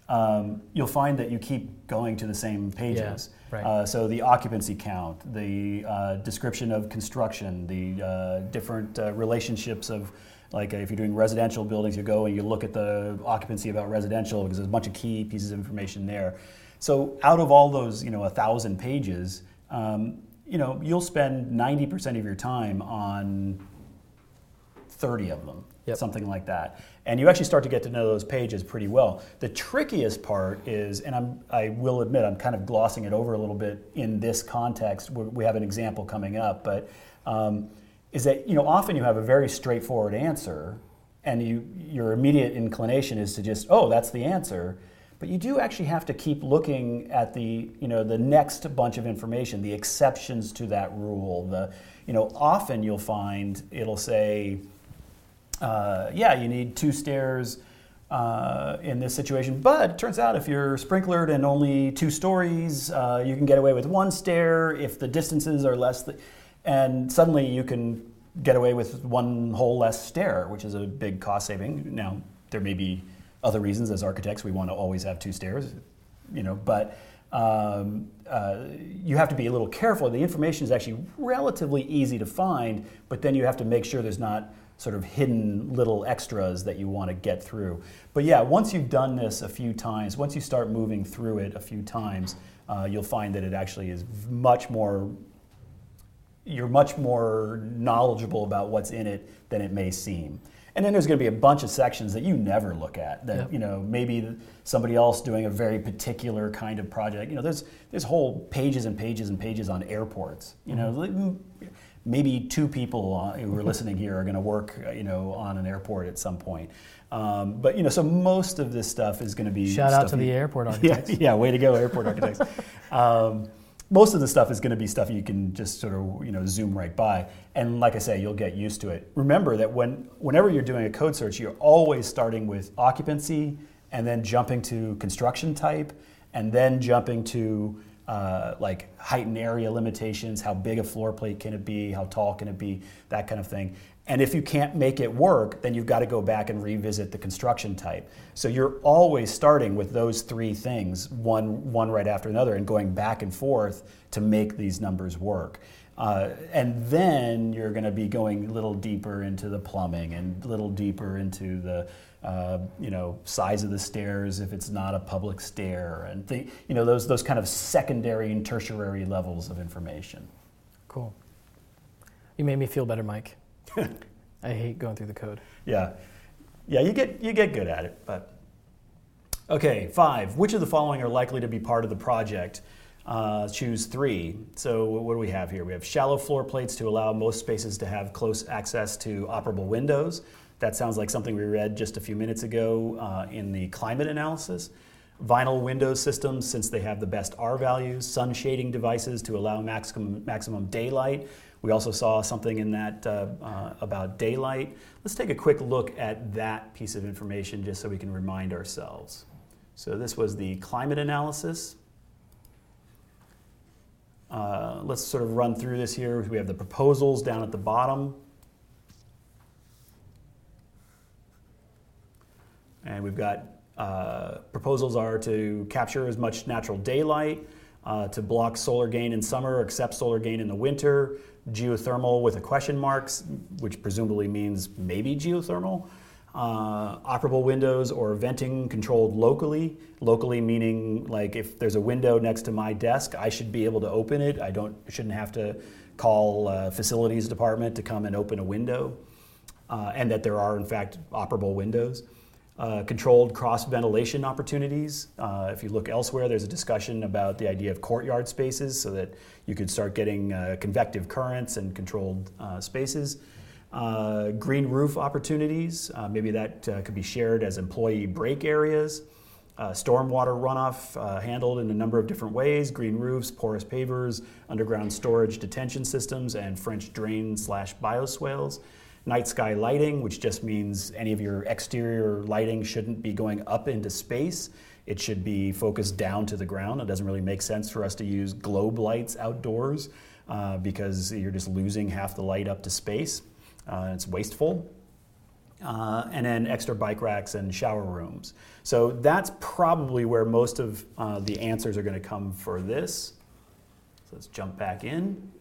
Um, you'll find that you keep going to the same pages. right. Uh, so the occupancy count, the uh, description of construction, the uh, different uh, relationships of, like if you're doing residential buildings, you go and you look at the occupancy about residential because there's a bunch of key pieces of information there. So out of all those, you know, a thousand pages, um, you know, you'll spend 90% of your time on 30 of them, Yep. something like that. And you actually start to get to know those pages pretty well. The trickiest part is, and I'm, I will admit, I'm kind of glossing it over a little bit in this context. We we have an example coming up, but um, is that you know often you have a very straightforward answer, and you your immediate inclination is to just, oh, that's the answer. But you do actually have to keep looking at the, you know, the next bunch of information, the exceptions to that rule. The, you know, often you'll find it'll say, uh, yeah, you need two stairs uh, in this situation. But it turns out if you're sprinklered and only two stories, uh, you can get away with one stair if the distances are less. Th- and suddenly you can get away with one whole less stair, which is a big cost saving. Now, there may be other reasons as architects we want to always have two stairs, you know, but um, uh, you have to be a little careful. The information is actually relatively easy to find, but then you have to make sure there's not sort of hidden little extras that you want to get through. But yeah, once you've done this a few times, once you start moving through it a few times, uh, you'll find that it actually is much more you're much more knowledgeable about what's in it than it may seem. And then there's going to be a bunch of sections that you never look at. That Yep. you know maybe somebody else doing a very particular kind of project. You know, there's there's whole pages and pages and pages on airports. You know, Mm-hmm. li- maybe two people who are listening here are going to work. uh, You know, on an airport at some point. Um, but you know, so most of this stuff is going to be Shout out to the you- airport [laughs] yeah, architects. yeah, way to go, airport architects. [laughs] Um, most of the stuff is going to be stuff you can just sort of you know zoom right by, and like I say, you'll get used to it. Remember that when whenever you're doing a code search, you're always starting with occupancy, and then jumping to construction type, and then jumping to uh, like height and area limitations. How big a floor plate can it be? How tall can it be? That kind of thing. And if you can't make it work, then you've got to go back and revisit the construction type. So you're always starting with those three things, one, one right after another, and going back and forth to make these numbers work. Uh, and then you're going to be going a little deeper into the plumbing and a little deeper into the uh, you know size of the stairs if it's not a public stair and the, you know those those kind of secondary and tertiary levels of information. Cool. You made me feel better, Mike. [laughs] I hate going through the code. Yeah, yeah, you get you get good at it. But okay, five. Which of the following are likely to be part of the project? Uh, choose three. So what do we have here? We have shallow floor plates to allow most spaces to have close access to operable windows. That sounds like something we read just a few minutes ago uh, in the climate analysis. Vinyl window systems, since they have the best R values. Sun shading devices to allow maximum, maximum daylight. We also saw something in that uh, uh, about daylight. Let's take a quick look at that piece of information just so we can remind ourselves. So this was the climate analysis. Uh, let's sort of run through this here. We have the proposals down at the bottom. And we've got uh, proposals are to capture as much natural daylight, uh, to block solar gain in summer, accept solar gain in the winter, geothermal with a question marks, which presumably means maybe geothermal. Uh, operable windows or venting controlled locally. Locally meaning like if there's a window next to my desk, I should be able to open it. I don't shouldn't have to call uh, facilities department to come and open a window, uh, and that there are in fact operable windows. Uh, controlled cross ventilation opportunities. Uh, if you look elsewhere, there's a discussion about the idea of courtyard spaces so that you could start getting uh, convective currents and controlled uh, spaces. Uh, green roof opportunities, uh, maybe that could be shared as employee break areas. stormwater runoff handled in a number of different ways green roofs, porous pavers, underground storage detention systems, and French drain slash bioswales night sky lighting, which just means any of your exterior lighting shouldn't be going up into space. It should be focused down to the ground. It doesn't really make sense for us to use globe lights outdoors uh, because you're just losing half the light up to space. Uh, it's wasteful. Uh, and then extra bike racks and shower rooms. So that's probably where most of uh, the answers are going to come for this. So let's jump back in.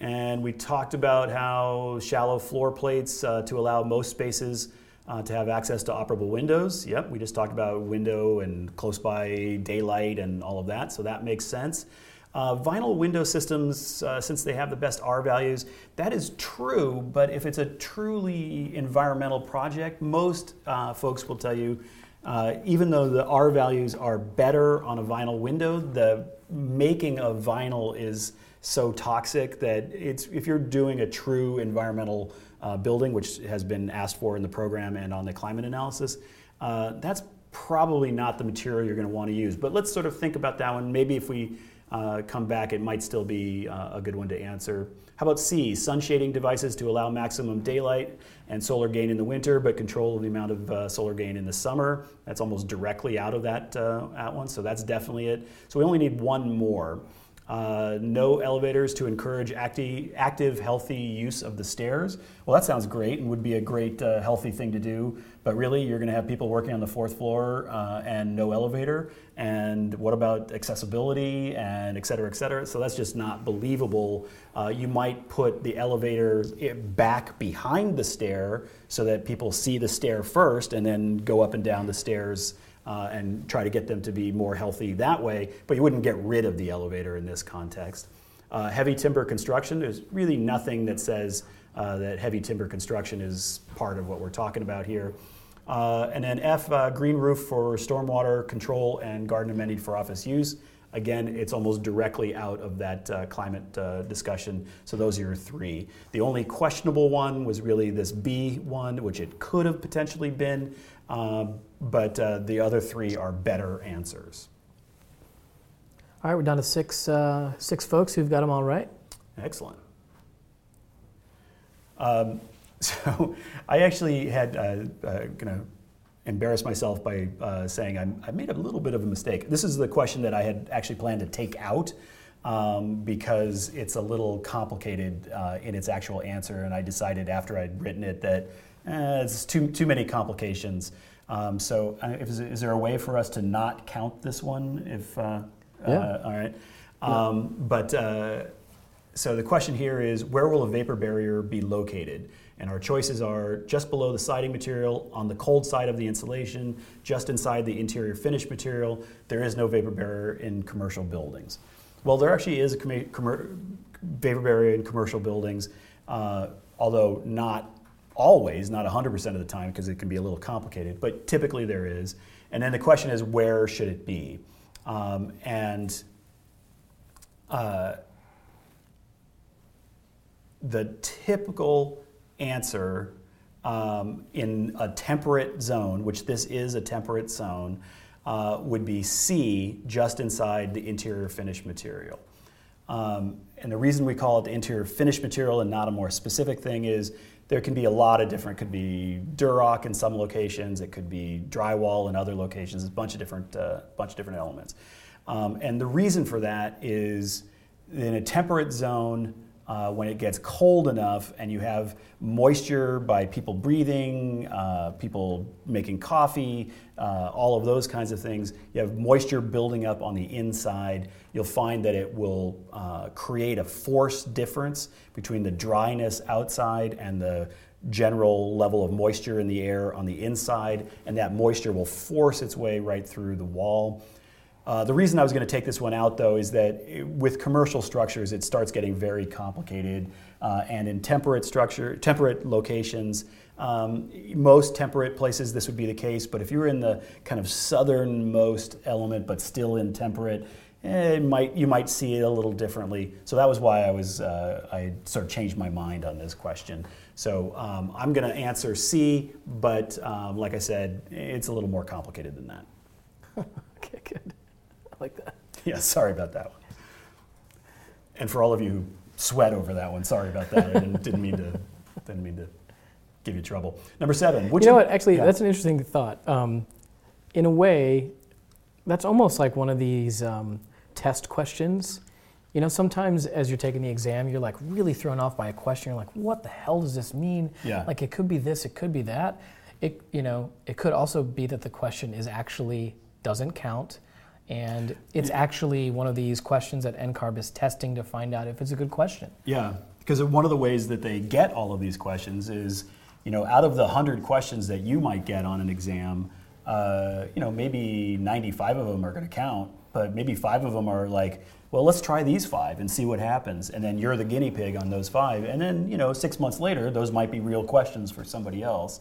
And we talked about how shallow floor plates uh, to allow most spaces uh, to have access to operable windows. Yep, we just talked about window and close by daylight and all of that, so that makes sense. Uh, vinyl window systems, uh, since they have the best R values, that is true, but if it's a truly environmental project, most uh, folks will tell you, uh, even though the R values are better on a vinyl window, the making of vinyl is so toxic that it's if you're doing a true environmental uh, building, which has been asked for in the program and on the climate analysis, uh, that's probably not the material you're going to want to use. But let's sort of think about that one. Maybe if we uh, come back, it might still be uh, a good one to answer. How about C, sun shading devices to allow maximum daylight and solar gain in the winter, but control the amount of uh, solar gain in the summer. That's almost directly out of that, uh, that one, so that's definitely it. So we only need one more. Uh, no elevators to encourage acti- active, healthy use of the stairs. Well, that sounds great and would be a great, uh, healthy thing to do. But really, you're going to have people working on the fourth floor uh, and no elevator. And what about accessibility and et cetera, et cetera? So that's just not believable. Uh, you might put the elevator back behind the stair so that people see the stair first and then go up and down the stairs uh, and try to get them to be more healthy that way, but you wouldn't get rid of the elevator in this context. Uh, heavy timber construction, there's really nothing that says uh, that heavy timber construction is part of what we're talking about here. Uh, and then F, uh, green roof for stormwater control and garden amenity for office use. Again, it's almost directly out of that uh, climate uh, discussion. So those are your three. The only questionable one was really this B one, which it could have potentially been, um, but uh, the other three are better answers. All right, we're down to six, uh, six folks who've got them all right. Excellent. Um, [laughs] so I actually had uh, uh, gonna embarrass myself by uh, saying I'm, i made a little bit of a mistake. This is the question that I had actually planned to take out um, because it's a little complicated uh, in its actual answer, and I decided after I'd written it that eh, it's too too many complications. Um, so, uh, is, is, there a way for us to not count this one? If uh, yeah. Uh, all right, um, yeah. but uh, so the question here is where will a vapor barrier be located? And our choices are just below the siding material, on the cold side of the insulation, just inside the interior finish material. There is no vapor barrier in commercial buildings. Well, there actually is a com- vapor barrier in commercial buildings, uh, although not always, not 100% of the time, because it can be a little complicated, but typically there is. And then the question is, where should it be? Um, and uh, the typical answer um, in a temperate zone, which this is a temperate zone, uh, would be C, just inside the interior finish material. Um, and the reason we call it the interior finish material and not a more specific thing is there can be a lot of different, It could be Durock in some locations, it could be drywall in other locations, a bunch of different, uh, bunch of different elements. Um, and the reason for that is in a temperate zone, uh, when it gets cold enough and you have moisture by people breathing, uh, people making coffee, uh, all of those kinds of things, you have moisture building up on the inside, you'll find that it will uh, create a force difference between the dryness outside and the general level of moisture in the air on the inside, and that moisture will force its way right through the wall. Uh, the reason I was going to take this one out, though, is that it, with commercial structures, it starts getting very complicated. Uh, and in temperate structure, temperate locations, um, most temperate places, this would be the case. But if you're in the kind of southernmost element, but still in temperate, eh, it might you might see it a little differently. So that was why I was uh, I sort of changed my mind on this question. So um, I'm going to answer C, but um, like I said, it's a little more complicated than that. [laughs] okay, good. I [laughs] like that. Yeah, sorry about that one. And for all of you who sweat over that one, sorry about that. I didn't, didn't mean to didn't mean to give you trouble. Number seven. Which you know what? Actually, yeah. that's an interesting thought. Um, in a way, that's almost like one of these um, test questions. You know, sometimes as you're taking the exam, you're like really thrown off by a question. You're like, "What the hell does this mean?" Yeah. Like it could be this, it could be that. It, you know, it could also be that the question is actually doesn't count and it's actually one of these questions that NCARB is testing to find out if it's a good question. Yeah, because one of the ways that they get all of these questions is, you know, out of the 100 questions that you might get on an exam, uh, you know, maybe 95 of them are going to count, but maybe five of them are like, well, let's try these five and see what happens. And then you're the guinea pig on those five. And then, you know, six months later, those might be real questions for somebody else.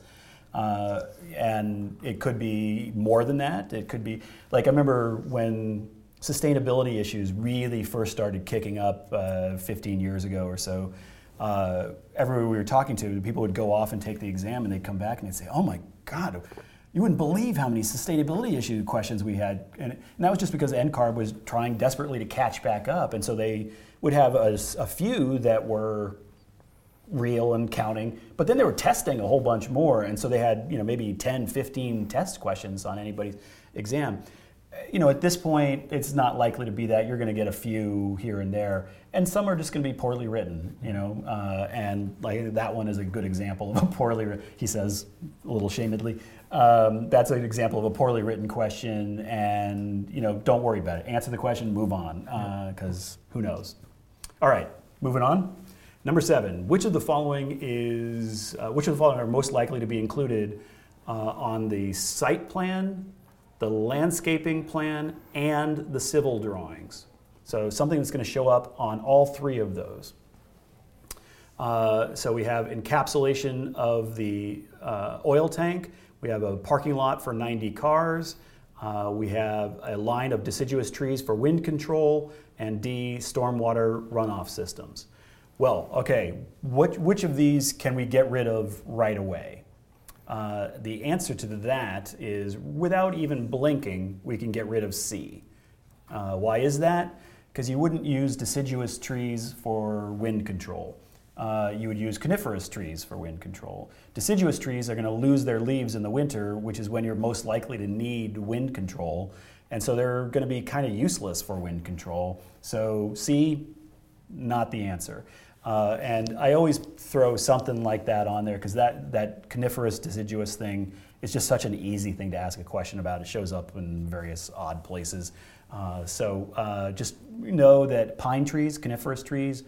Uh, and it could be more than that. It could be, like, I remember when sustainability issues really first started kicking up uh, 15 years ago or so. Uh, everywhere we were talking to, people would go off and take the exam and they'd come back and they'd say, Oh my God, you wouldn't believe how many sustainability issue questions we had. And, and that was just because NCARB was trying desperately to catch back up. And so they would have a, a few that were real and counting. But then they were testing a whole bunch more, and so they had you know maybe 10, 15 test questions on anybody's exam. You know, at this point, it's not likely to be that. You're going to get a few here and there, and some are just going to be poorly written. You know, uh, and like that one is a good example of a poorly. written. He says a little shamedly. Um, that's an example of a poorly written question, and you know, don't worry about it. Answer the question, move on, because uh, who knows. All right, moving on. Number seven, which of the following is, uh, which of the following are most likely to be included uh, on the site plan, the landscaping plan, and the civil drawings? So something that's going to show up on all three of those. Uh, so we have encapsulation of the uh, oil tank. We have a parking lot for 90 cars. Uh, we have a line of deciduous trees for wind control, and D, stormwater runoff systems. Well, okay, what, which of these can we get rid of right away? Uh, the answer to that is without even blinking, we can get rid of C. Uh, why is that? Because you wouldn't use deciduous trees for wind control. Uh, you would use coniferous trees for wind control. Deciduous trees are going to lose their leaves in the winter, which is when you're most likely to need wind control. And so they're going to be kind of useless for wind control. So, C, not the answer. Uh, and I always throw something like that on there because that, that coniferous deciduous thing is just such an easy thing to ask a question about. It shows up in various odd places. Uh, so uh, just know that pine trees, coniferous trees,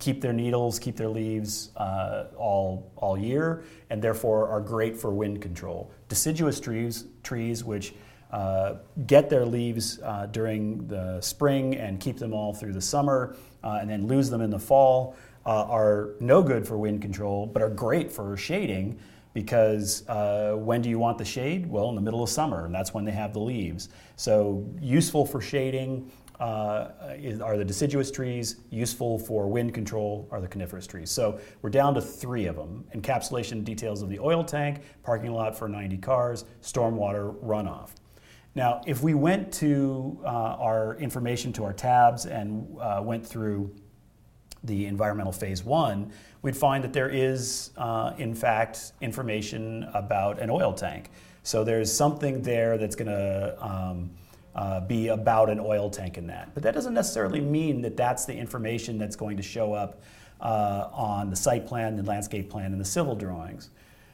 keep their needles, keep their leaves uh, all, all year, and therefore are great for wind control. Deciduous trees, trees which uh, get their leaves uh, during the spring and keep them all through the summer, uh, and then lose them in the fall, uh, are no good for wind control, but are great for shading because uh, when do you want the shade? Well, in the middle of summer, and that's when they have the leaves. So, useful for shading uh, are the deciduous trees, useful for wind control are the coniferous trees. So, we're down to three of them encapsulation details of the oil tank, parking lot for 90 cars, stormwater runoff. Now, if we went to uh, our information to our tabs and uh, went through the environmental phase one, we'd find that there is, uh, in fact, information about an oil tank. So there's something there that's going to um, uh, be about an oil tank in that. But that doesn't necessarily mean that that's the information that's going to show up uh, on the site plan, the landscape plan, and the civil drawings.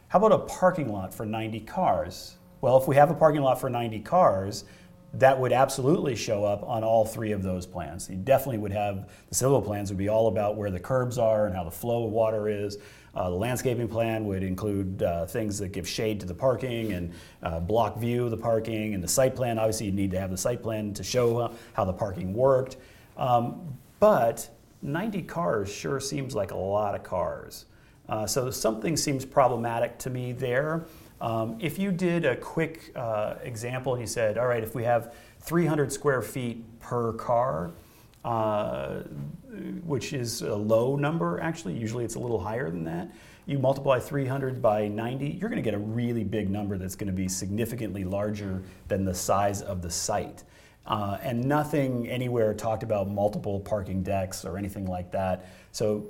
How about a parking lot for 90 cars? Well, if we have a parking lot for 90 cars, that would absolutely show up on all three of those plans. You definitely would have the civil plans would be all about where the curbs are and how the flow of water is. Uh, the landscaping plan would include uh, things that give shade to the parking and uh, block view of the parking. And the site plan, obviously, you need to have the site plan to show how the parking worked. Um, but 90 cars sure seems like a lot of cars. Uh, so something seems problematic to me there. Um, if you did a quick uh, example and you said, all right, if we have 300 square feet per car, uh, which is a low number actually, usually it's a little higher than that. You multiply 300 by 90, you're going to get a really big number that's going to be significantly larger than the size of the site. Uh, and nothing anywhere talked about multiple parking decks or anything like that. So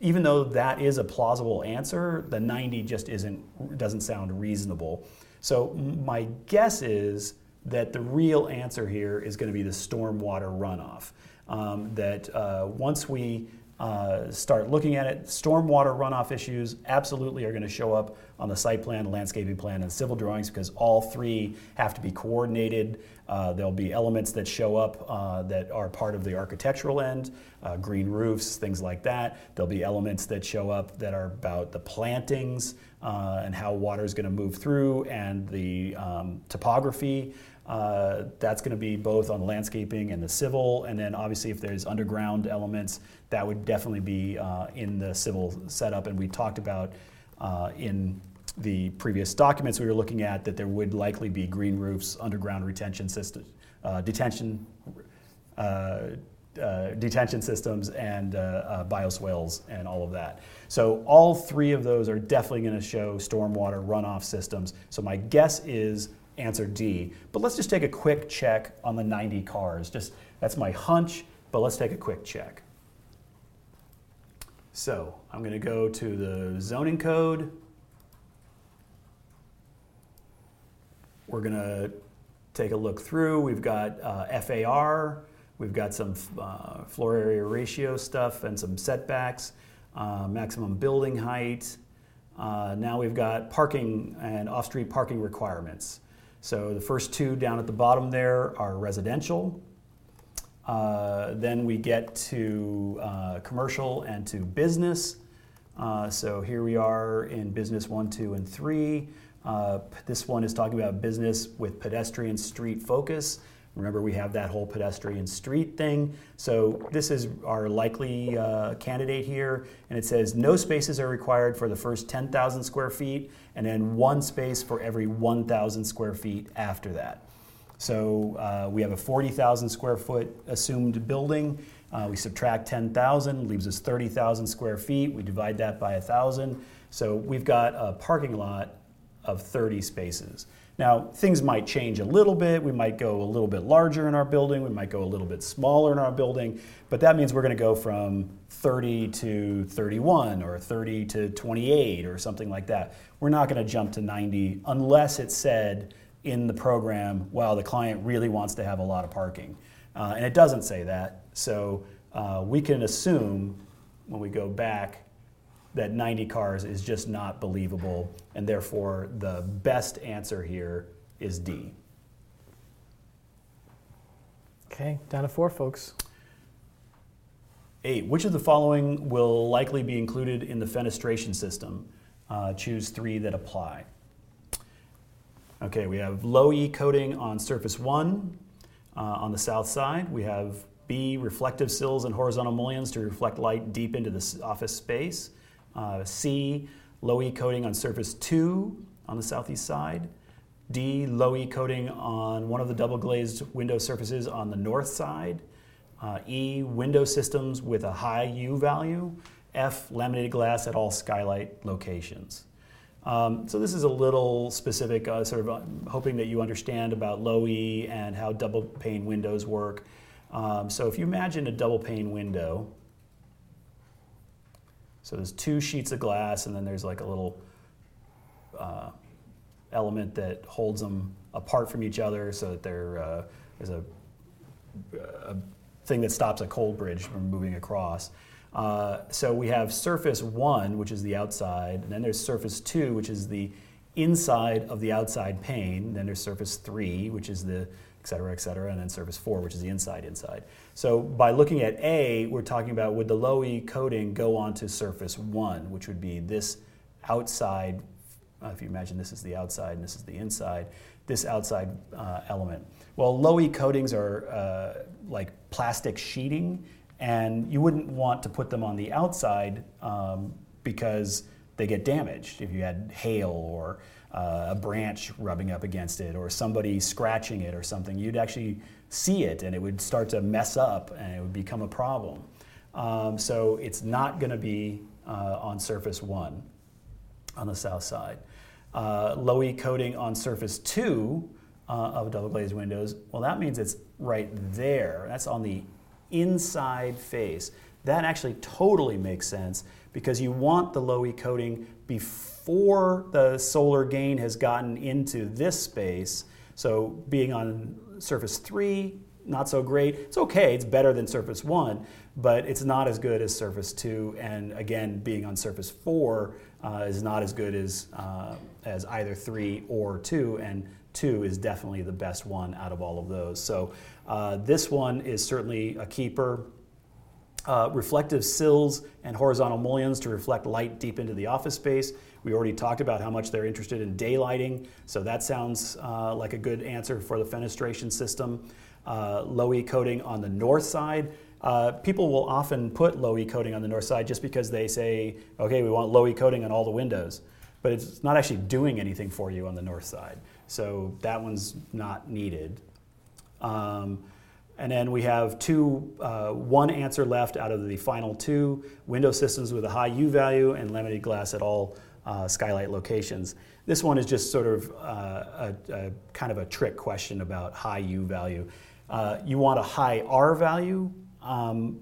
even though that is a plausible answer, the 90 just isn't doesn't sound reasonable. So my guess is that the real answer here is going to be the stormwater runoff. Um, that uh, once we uh, start looking at it, stormwater runoff issues absolutely are going to show up on the site plan, the landscaping plan, and civil drawings because all three have to be coordinated. Uh, there'll be elements that show up uh, that are part of the architectural end, uh, green roofs, things like that. There'll be elements that show up that are about the plantings uh, and how water is going to move through and the um, topography. Uh, that's going to be both on landscaping and the civil, and then obviously if there's underground elements, that would definitely be uh, in the civil setup. And we talked about in the previous documents we were looking at that there would likely be green roofs, underground retention system, uh, detention, uh, uh, detention systems, and uh, uh, bioswales, and all of that. So all three of those are definitely going to show stormwater runoff systems. So my guess is answer D. But let's just take a quick check on the 90 cars. Just that's my hunch, but let's take a quick check. So I'm going to go to the zoning code. We're going to take a look through. We've got uh, FAR, we've got some uh, floor area ratio stuff and some setbacks, uh, maximum building height. Uh, now we've got parking and off street parking requirements. So the first two down at the bottom there are residential. Uh, then we get to uh, commercial and to business. so here we are in business one, two, and three. Uh, this one is talking about business with pedestrian street focus. Remember, we have that whole pedestrian street thing. So, this is our likely uh, candidate here. And it says no spaces are required for the first 10,000 square feet, and then one space for every 1,000 square feet after that. So, uh, we have a 40,000 square foot assumed building. Uh, we subtract 10,000, leaves us 30,000 square feet. We divide that by 1,000. So, we've got a parking lot of 30 spaces. Now, things might change a little bit. We might go a little bit larger in our building. We might go a little bit smaller in our building. But that means we're going to go from 30 to 31 or 30 to 28 or something like that. We're not going to jump to 90 unless it's said in the program, well, the client really wants to have a lot of parking. Uh, and it doesn't say that. So uh, we can assume when we go back that 90 cars is just not believable, and therefore the best answer here is D. Okay, down to four, folks. Eight, which of the following will likely be included in the fenestration system? Uh, choose three that apply. Okay, we have low E coating on surface one uh, on the south side. We have B, reflective sills and horizontal mullions to reflect light deep into the office space. Uh, C, low E coating on surface 2 on the southeast side. D, low E coating on one of the double glazed window surfaces on the north side. Uh, e, window systems with a high U value. F, laminated glass at all skylight locations. Um, so this is a little specific, uh, sort of uh, hoping that you understand about low E and how double pane windows work. Um, so if you imagine a double pane window, so there's two sheets of glass, and then there's like a little uh, element that holds them apart from each other, so that there uh, is a, a, thing that stops a cold bridge from moving across. Uh, so we have surface one, which is the outside, and then there's surface two, which is the inside of the outside pane. Then there's surface three, which is the et cetera, et cetera, and then surface four, which is the inside inside. So by looking at A, we're talking about would the low E coating go onto surface one, which would be this outside, uh, if you imagine this is the outside and this is the inside, this outside uh, element. Well, low E coatings are uh, like plastic sheeting, and you wouldn't want to put them on the outside um, because they get damaged if you had hail or uh, a branch rubbing up against it or somebody scratching it or something, you'd actually see it and it would start to mess up and it would become a problem. Um, so it's not going to be uh, on surface one on the south side. Uh, low E coating on surface two uh, of double glazed windows, well, that means it's right there. That's on the inside face. That actually totally makes sense because you want the low E coating before the solar gain has gotten into this space. So being on surface three, not so great. It's okay, it's better than surface one, but it's not as good as surface two. And again, being on surface four uh, is not as good as, uh, as either three or two. And two is definitely the best one out of all of those. So uh, this one is certainly a keeper. Uh, reflective sills and horizontal mullions to reflect light deep into the office space. We already talked about how much they're interested in daylighting, so that sounds uh, like a good answer for the fenestration system. Uh, low E coating on the north side. Uh, people will often put low E coating on the north side just because they say, okay, we want low E coating on all the windows, but it's not actually doing anything for you on the north side. So that one's not needed. Um, and then we have two, uh, one answer left out of the final two window systems with a high U value and laminated glass at all uh, skylight locations. This one is just sort of uh, a, a, kind of a trick question about high U value. Uh, you want a high R value, um,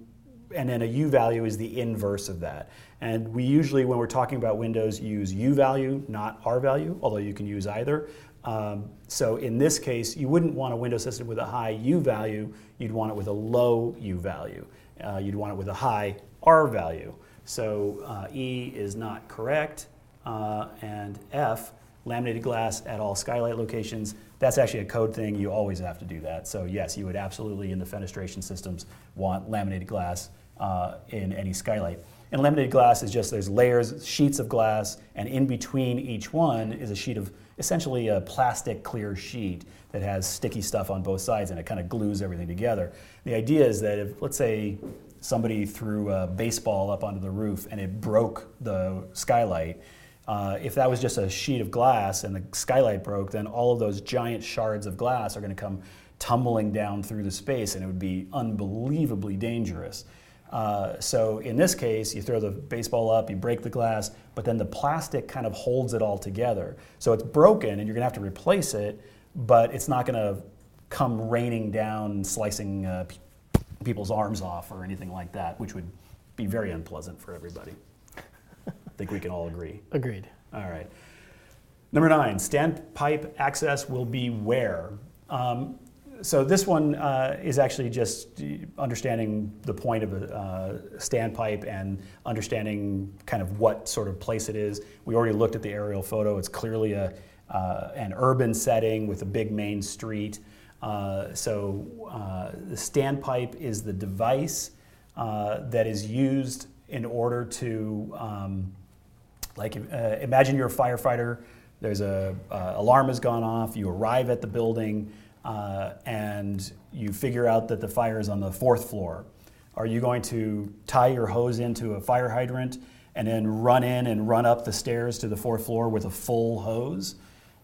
and then a U value is the inverse of that. And we usually, when we're talking about windows, use U value, not R value, although you can use either. Um, so in this case, you wouldn't want a window system with a high U value, you'd want it with a low U value. Uh, you'd want it with a high R value. So uh, E is not correct, uh, and F, laminated glass at all skylight locations, that's actually a code thing, you always have to do that. So yes, you would absolutely in the fenestration systems want laminated glass uh, in any skylight. And laminated glass is just there's layers, sheets of glass, and in between each one is a sheet of essentially a plastic clear sheet that has sticky stuff on both sides and it kind of glues everything together. The idea is that if, let's say, somebody threw a baseball up onto the roof and it broke the skylight, uh, if that was just a sheet of glass and the skylight broke, then all of those giant shards of glass are going to come tumbling down through the space and it would be unbelievably dangerous. Uh, so in this case, you throw the baseball up, you break the glass, but then the plastic kind of holds it all together. So it's broken, and you're going to have to replace it, but it's not going to come raining down, slicing uh, people's arms off or anything like that, which would be very unpleasant for everybody. I think we can all agree. Agreed. All right. Number nine, standpipe access will be where? Um, so this one uh, is actually just understanding the point of a uh, standpipe and understanding kind of what sort of place it is. We already looked at the aerial photo. It's clearly a, uh, an urban setting with a big main street. Uh, so uh, the standpipe is the device uh, that is used in order to, um, like, imagine you're a firefighter. There's a alarm has gone off. You arrive at the building uh, and you figure out that the fire is on the fourth floor, are you going to tie your hose into a fire hydrant and then run in and run up the stairs to the fourth floor with a full hose?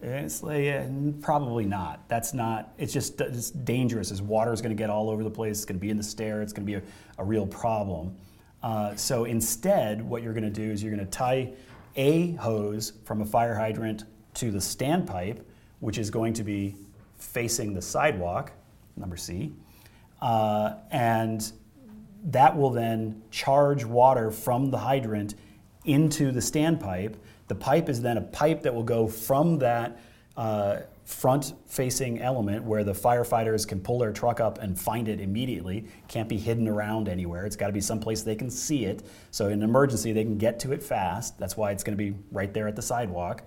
It's like, uh, probably not. That's not, it's just it's dangerous. As water is going to get all over the place, it's going to be in the stair, it's going to be a, a real problem. Uh, so instead, what you're going to do is you're going to tie a hose from a fire hydrant to the standpipe, which is going to be facing the sidewalk, number C, uh, and that will then charge water from the hydrant into the standpipe. The pipe is then a pipe that will go from that uh, front facing element where the firefighters can pull their truck up and find it immediately. Can't be hidden around anywhere. It's got to be someplace they can see it. So, in an emergency, they can get to it fast. That's why it's going to be right there at the sidewalk.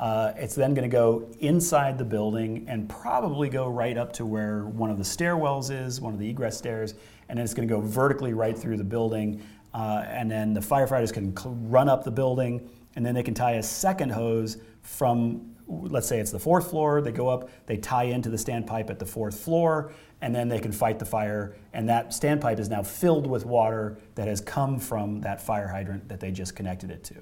Uh, it's then going to go inside the building and probably go right up to where one of the stairwells is, one of the egress stairs, and then it's going to go vertically right through the building. Uh, and then the firefighters can cl- run up the building, and then they can tie a second hose from let's say it's the fourth floor, they go up, they tie into the standpipe at the fourth floor, and then they can fight the fire. And that standpipe is now filled with water that has come from that fire hydrant that they just connected it to.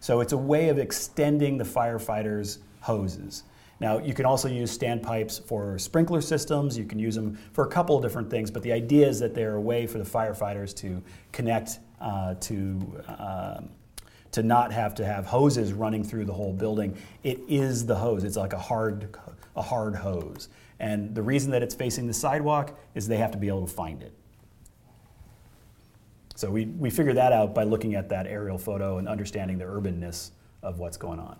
So it's a way of extending the firefighters' hoses. Now, you can also use standpipes for sprinkler systems. You can use them for a couple of different things, but the idea is that they're a way for the firefighters to connect uh, to um, to not have to have hoses running through the whole building. It is the hose. It's like a hard, a hard hose. And the reason that it's facing the sidewalk is they have to be able to find it. So we, we figured that out by looking at that aerial photo and understanding the urbanness of what's going on.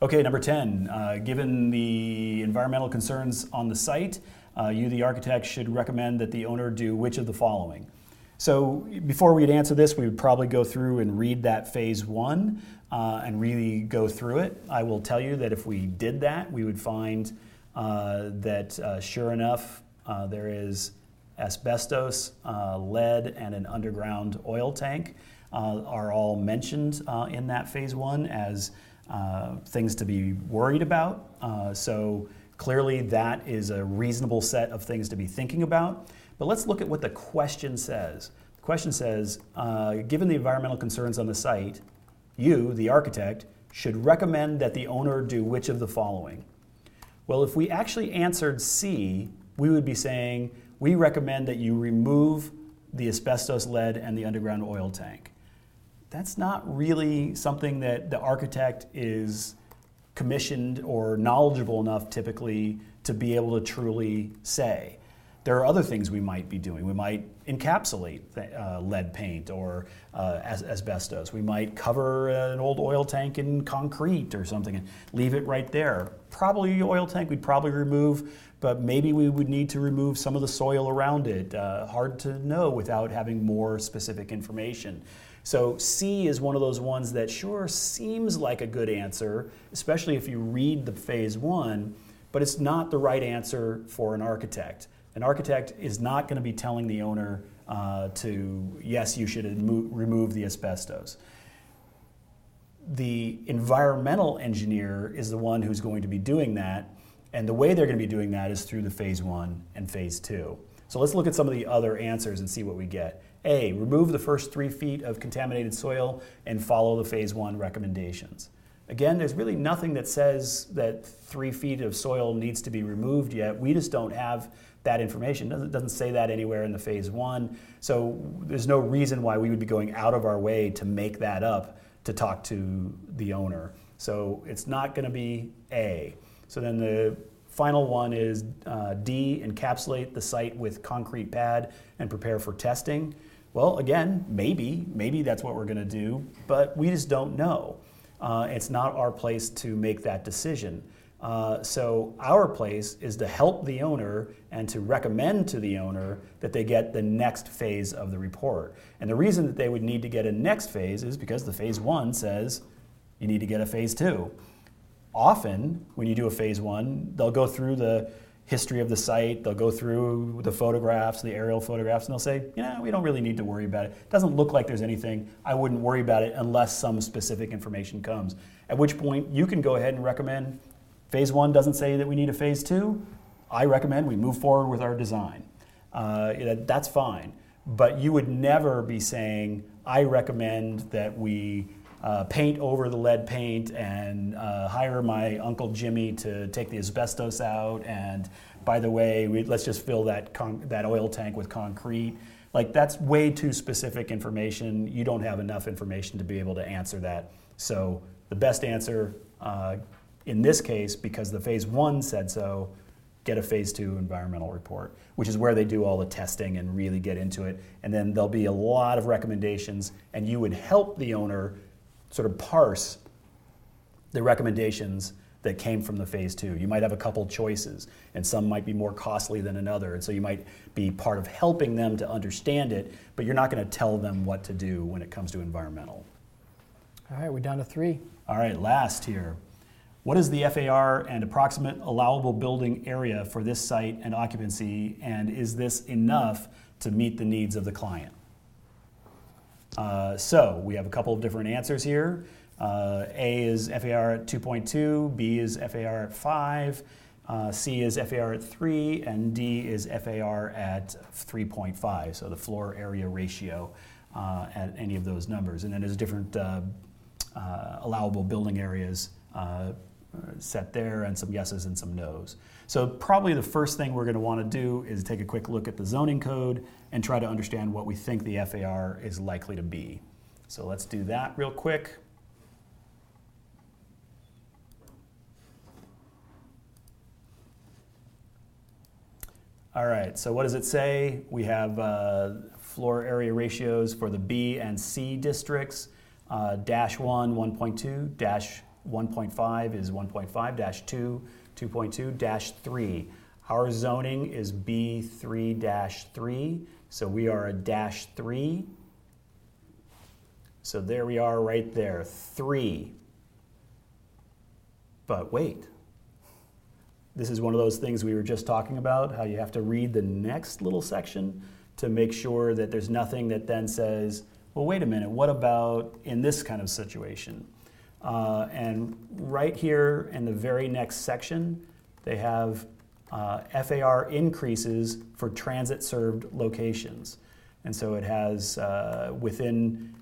Okay, number 10, uh, given the environmental concerns on the site, uh, you, the architect, should recommend that the owner do which of the following? So before we'd answer this, we would probably go through and read that phase one uh, and really go through it. I will tell you that if we did that, we would find uh, that uh, sure enough, uh, there is asbestos, uh, lead, and an underground oil tank uh, are all mentioned in that phase one as things to be worried about. so clearly, that is a reasonable set of things to be thinking about. But let's look at what the question says. The question says uh, Given the environmental concerns on the site, you, the architect, should recommend that the owner do which of the following? Well, if we actually answered C, we would be saying, We recommend that you remove the asbestos, lead, and the underground oil tank. That's not really something that the architect is commissioned or knowledgeable enough typically to be able to truly say. There are other things we might be doing. We might encapsulate uh, lead paint or uh, asbestos. We might cover an old oil tank in concrete or something and leave it right there. Probably oil tank we'd probably remove, but maybe we would need to remove some of the soil around it. Uh, hard to know without having more specific information. So C is one of those ones that sure seems like a good answer, especially if you read the phase one, but it's not the right answer for an architect. An architect is not going to be telling the owner uh, to, yes, you should remove the asbestos. The environmental engineer is the one who's going to be doing that, and the way they're going to be doing that is through the phase one and phase two. So let's look at some of the other answers and see what we get. A, remove the first three feet of contaminated soil and follow the phase one recommendations. Again, there's really nothing that says that three feet of soil needs to be removed yet. We just don't have that information. Doesn't, doesn't say that anywhere in the phase one. So there's no reason why we would be going out of our way to make that up to talk to the owner. So it's not going to be A. So then the final one is uh, D, encapsulate the site with concrete pad and prepare for testing. Well, again, maybe, maybe that's what we're going to do, but we just don't know. Uh, it's not our place to make that decision. Uh, so our place is to help the owner and to recommend to the owner that they get the next phase of the report. And the reason that they would need to get a next phase is because the phase one says you need to get a phase two. Often, when you do a phase one, they'll go through the history of the site, they'll go through the photographs, the aerial photographs, and they'll say, yeah, we don't really need to worry about it. It doesn't look like there's anything. I wouldn't worry about it unless some specific information comes. At which point, you can go ahead and recommend Phase one doesn't say that we need a phase two. I recommend we move forward with our design. Uh, that's fine. But you would never be saying, I recommend that we uh, paint over the lead paint and uh, hire my Uncle Jimmy to take the asbestos out. And by the way, we, let's just fill that, con- that oil tank with concrete. Like, that's way too specific information. You don't have enough information to be able to answer that. So, the best answer uh, in this case, because the phase one said so, get a phase two environmental report, which is where they do all the testing and really get into it. And then there'll be a lot of recommendations, and you would help the owner sort of parse the recommendations that came from the phase two. You might have a couple choices, and some might be more costly than another. And so you might be part of helping them to understand it, but you're not going to tell them what to do when it comes to environmental. All right, we're down to three. All right, last here. What is the FAR and approximate allowable building area for this site and occupancy, and is this enough to meet the needs of the client? Uh, so we have a couple of different answers here. Uh, a is FAR at 2.2, B is FAR at 5, uh, C is FAR at 3, and D is FAR at 3.5, so the floor area ratio uh, at any of those numbers. And then there's different uh, uh, allowable building areas set there, and some yeses and some nos. So, probably the first thing we're going to want to do is take a quick look at the zoning code and try to understand what we think the FAR is likely to be. So, let's do that real quick. All right, so what does it say? We have uh, floor area ratios for the B and C districts. Uh, dash 1, 1.2, dash 1.5 is 1.5 2, 2.2 3. Our zoning is B3 3, so we are a dash 3. So there we are right there, 3. But wait, this is one of those things we were just talking about, how you have to read the next little section to make sure that there's nothing that then says, well, wait a minute, what about in this kind of situation? Uh, and right here in the very next section, they have uh, FAR increases for transit served locations. And so it has uh, within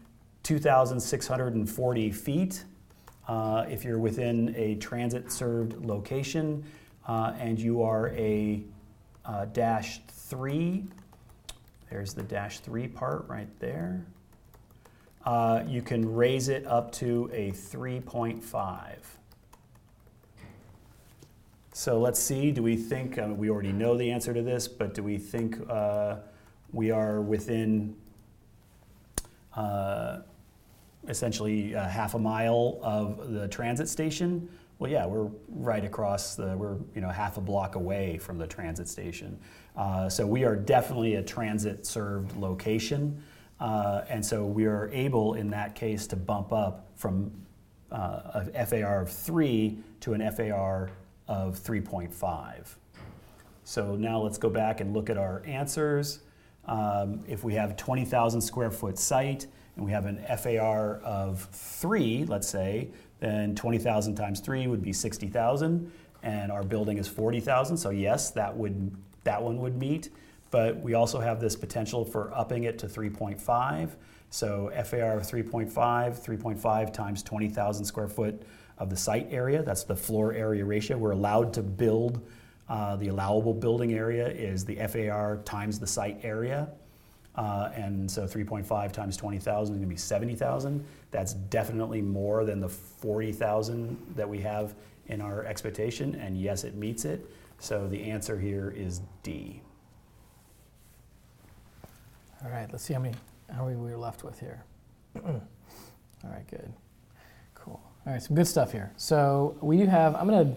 2,640 feet, uh, if you're within a transit served location, uh, and you are a uh, dash three. There's the dash three part right there. Uh, you can raise it up to a 3.5. So let's see, do we think, uh, we already know the answer to this, but do we think uh, we are within uh, essentially half a mile of the transit station? Well, yeah, we're right across the, we're you know half a block away from the transit station. Uh, so we are definitely a transit served location. Uh, and so we are able in that case to bump up from uh, a FAR of 3 to an FAR of 3.5. So now let's go back and look at our answers. Um, if we have 20,000 square foot site and we have an FAR of 3, let's say, then 20,000 times 3 would be 60,000 and our building is 40,000 so yes that would that one would meet but we also have this potential for upping it to 3.5 so FAR of 3.5 3.5 times 20,000 square foot of the site area that's the floor area ratio we're allowed to build uh, the allowable building area is the FAR times the site area uh, and so 3.5 times 20,000 is going to be 70,000. That's definitely more than the 40,000 that we have in our expectation, and yes, it meets it. So the answer here is D. All right, let's see how many how many we're left with here. [clears throat] All right, good, cool. All right, some good stuff here. So we do have. I'm gonna.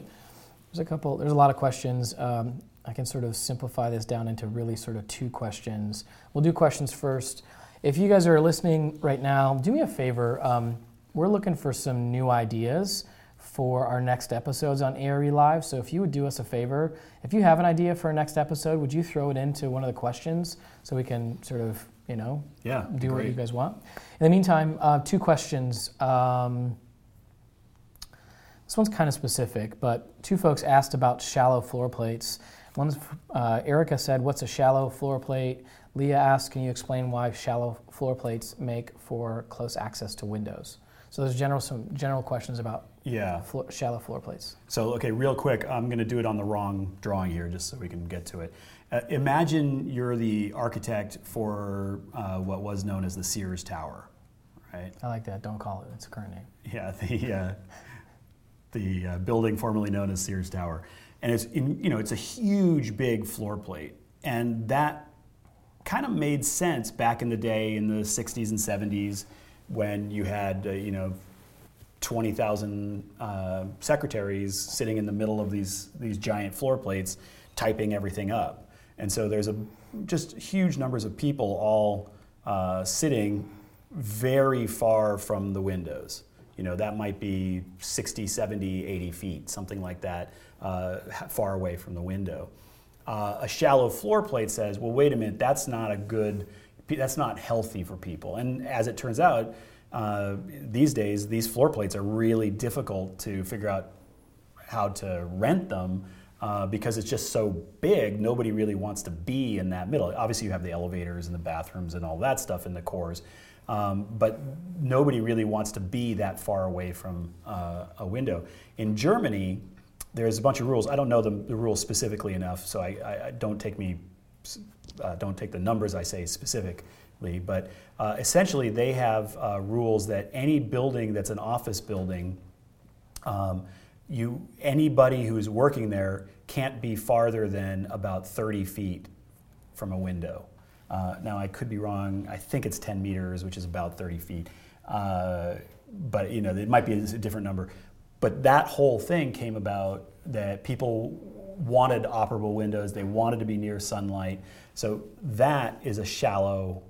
There's a couple. There's a lot of questions. Um, I can sort of simplify this down into really sort of two questions. We'll do questions first. If you guys are listening right now, do me a favor. Um, we're looking for some new ideas for our next episodes on ARE Live. So if you would do us a favor, if you have an idea for our next episode, would you throw it into one of the questions so we can sort of, you know, yeah, do great. what you guys want? In the meantime, uh, two questions. Um, this one's kind of specific, but two folks asked about shallow floor plates. One's, uh, Erica said, What's a shallow floor plate? Leah asked, Can you explain why shallow floor plates make for close access to windows? So there's general some general questions about yeah floor, shallow floor plates. So okay, real quick, I'm going to do it on the wrong drawing here, just so we can get to it. Uh, imagine you're the architect for uh, what was known as the Sears Tower, right? I like that. Don't call it its current name. Yeah, [laughs] the uh, the uh, building formerly known as Sears Tower and it's in, you know it's a huge big floor plate and that kind of made sense back in the day in the 60s and 70s when you had uh, you know 20,000 uh, secretaries sitting in the middle of these, these giant floor plates typing everything up. And so there's a, just huge numbers of people all uh, sitting very far from the windows. You know, that might be 60, 70, 80 feet, something like that, uh, far away from the window. Uh, a shallow floor plate says, well, wait a minute, that's not a good, that's not healthy for people. And as it turns out, uh, these days, these floor plates are really difficult to figure out how to rent them uh, because it's just so big. Nobody really wants to be in that middle. Obviously, you have the elevators and the bathrooms and all that stuff in the cores, um, but nobody really wants to be that far away from uh, a window. In Germany, there's a bunch of rules. I don't know the, the rules specifically enough, so I, I, don't take me uh, don't take the numbers I say specifically, but uh, essentially they have uh, rules that any building that's an office building, um, you anybody who's working there can't be farther than about 30 feet from a window. Uh, now I could be wrong. I think it's 10 meters, which is about 30 feet. Uh, but you know, it might be a different number. But that whole thing came about that people wanted operable windows. They wanted to be near sunlight. So that is a shallow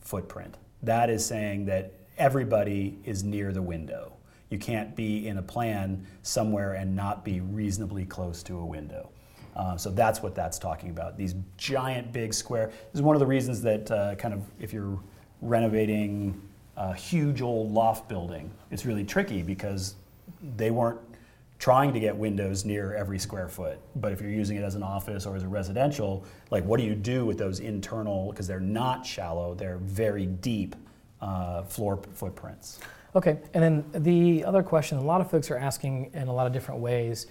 footprint. That is saying that everybody is near the window. You can't be in a plan somewhere and not be reasonably close to a window. Uh, so that's what that's talking about. These giant, big square. This is one of the reasons that uh, kind of if you're renovating a huge old loft building, it's really tricky because they weren't trying to get windows near every square foot. But if you're using it as an office or as a residential, like what do you do with those internal, because they're not shallow, they're very deep uh, floor footprints. Okay, and then the other question a lot of folks are asking in a lot of different ways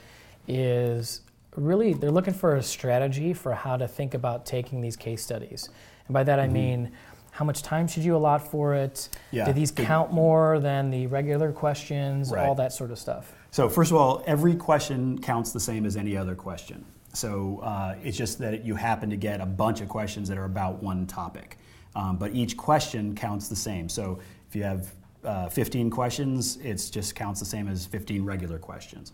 is really they're looking for a strategy for how to think about taking these case studies. And by that I mm-hmm. mean, how much time should you allot for it? Yeah. Do these count more than the regular questions? Right. All that sort of stuff. So first of all, every question counts the same as any other question. So uh, it's just that you happen to get a bunch of questions that are about one topic. Um, but each question counts the same. So if you have uh, 15 questions, it just counts the same as 15 regular questions.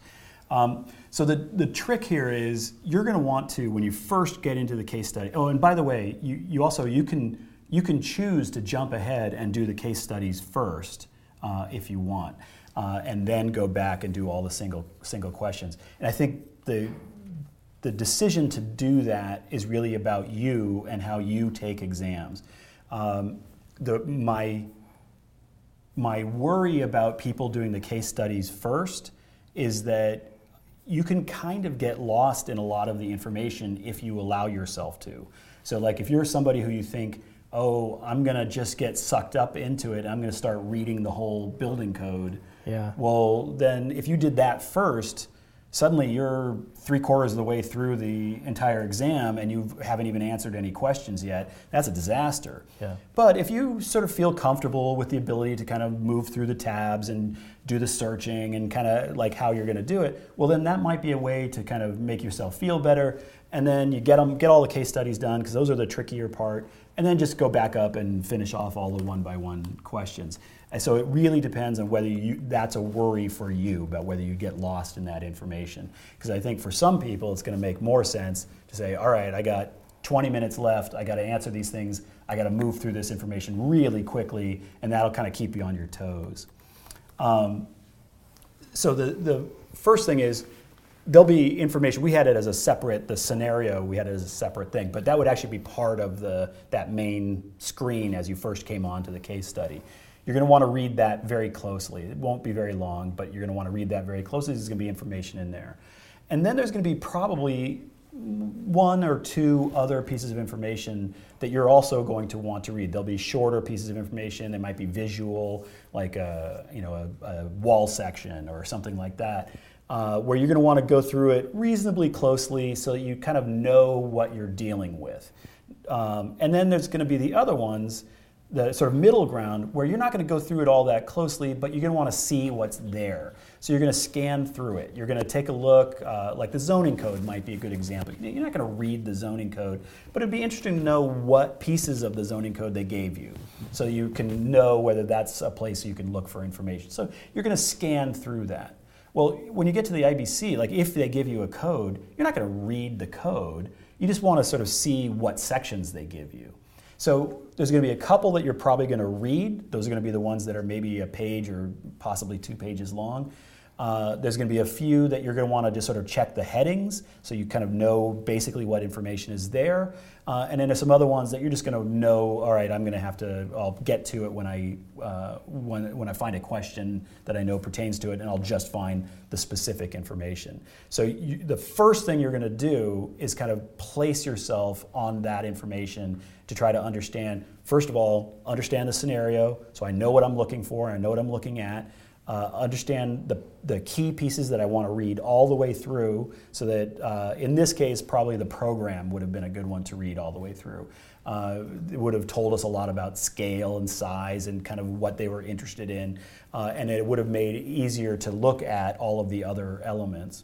Um, so the, the trick here is you're going to want to when you first get into the case study. Oh, and by the way, you, you also you can you can choose to jump ahead and do the case studies first uh, if you want, uh, and then go back and do all the single single questions. And I think the the decision to do that is really about you and how you take exams. Um, the, my my worry about people doing the case studies first is that you can kind of get lost in a lot of the information if you allow yourself to. So, like if you're somebody who you think, oh, I'm going to just get sucked up into it, I'm going to start reading the whole building code. Yeah. Well, then if you did that first, suddenly you're three quarters of the way through the entire exam and you haven't even answered any questions yet, that's a disaster. Yeah. But if you sort of feel comfortable with the ability to kind of move through the tabs and do the searching and kind of like how you're going to do it, well, then that might be a way to kind of make yourself feel better. And then you get them, get all the case studies done because those are the trickier part, and then just go back up and finish off all the one by one questions. And so it really depends on whether you, that's a worry for you about whether you get lost in that information. Because I think for some people, it's going to make more sense to say, all right, I got 20 minutes left, I got to answer these things, I got to move through this information really quickly, and that'll kind of keep you on your toes. Um, so the, the first thing is there'll be information. We had it as a separate, the scenario, we had it as a separate thing, but that would actually be part of the, that main screen as you first came on to the case study. You're going to want to read that very closely. It won't be very long, but you're going to want to read that very closely. There's going to be information in there. And then there's going to be probably one or two other pieces of information that you're also going to want to read. There'll be shorter pieces of information. They might be visual, like a, you know, a, a wall section or something like that, uh, where you're going to want to go through it reasonably closely so that you kind of know what you're dealing with. Um, and then there's going to be the other ones the sort of middle ground where you're not going to go through it all that closely, but you're going to want to see what's there. So you're going to scan through it. You're going to take a look, uh, like the zoning code might be a good example. You're not going to read the zoning code, but it'd be interesting to know what pieces of the zoning code they gave you so you can know whether that's a place you can look for information. So you're going to scan through that. Well, when you get to the IBC, like if they give you a code, you're not going to read the code. You just want to sort of see what sections they give you. So there's going to be a couple that you're probably going to read. Those are going to be the ones that are maybe a page or possibly two pages long. Uh, there's going to be a few that you're going to want to just sort of check the headings so you kind of know basically what information is there. Uh, and then there's some other ones that you're just going to know, all right, I'm going to have to, I'll get to it when I, uh, when, when I find a question that I know pertains to it, and I'll just find the specific information. So you, the first thing you're going to do is kind of place yourself on that information to try to understand, first of all, understand the scenario so I know what I'm looking for, I know what I'm looking at uh, understand the, the key pieces that I want to read all the way through, so that uh, in this case, probably the program would have been a good one to read all the way through. Uh, it would have told us a lot about scale and size and kind of what they were interested in, uh, and it would have made it easier to look at all of the other elements.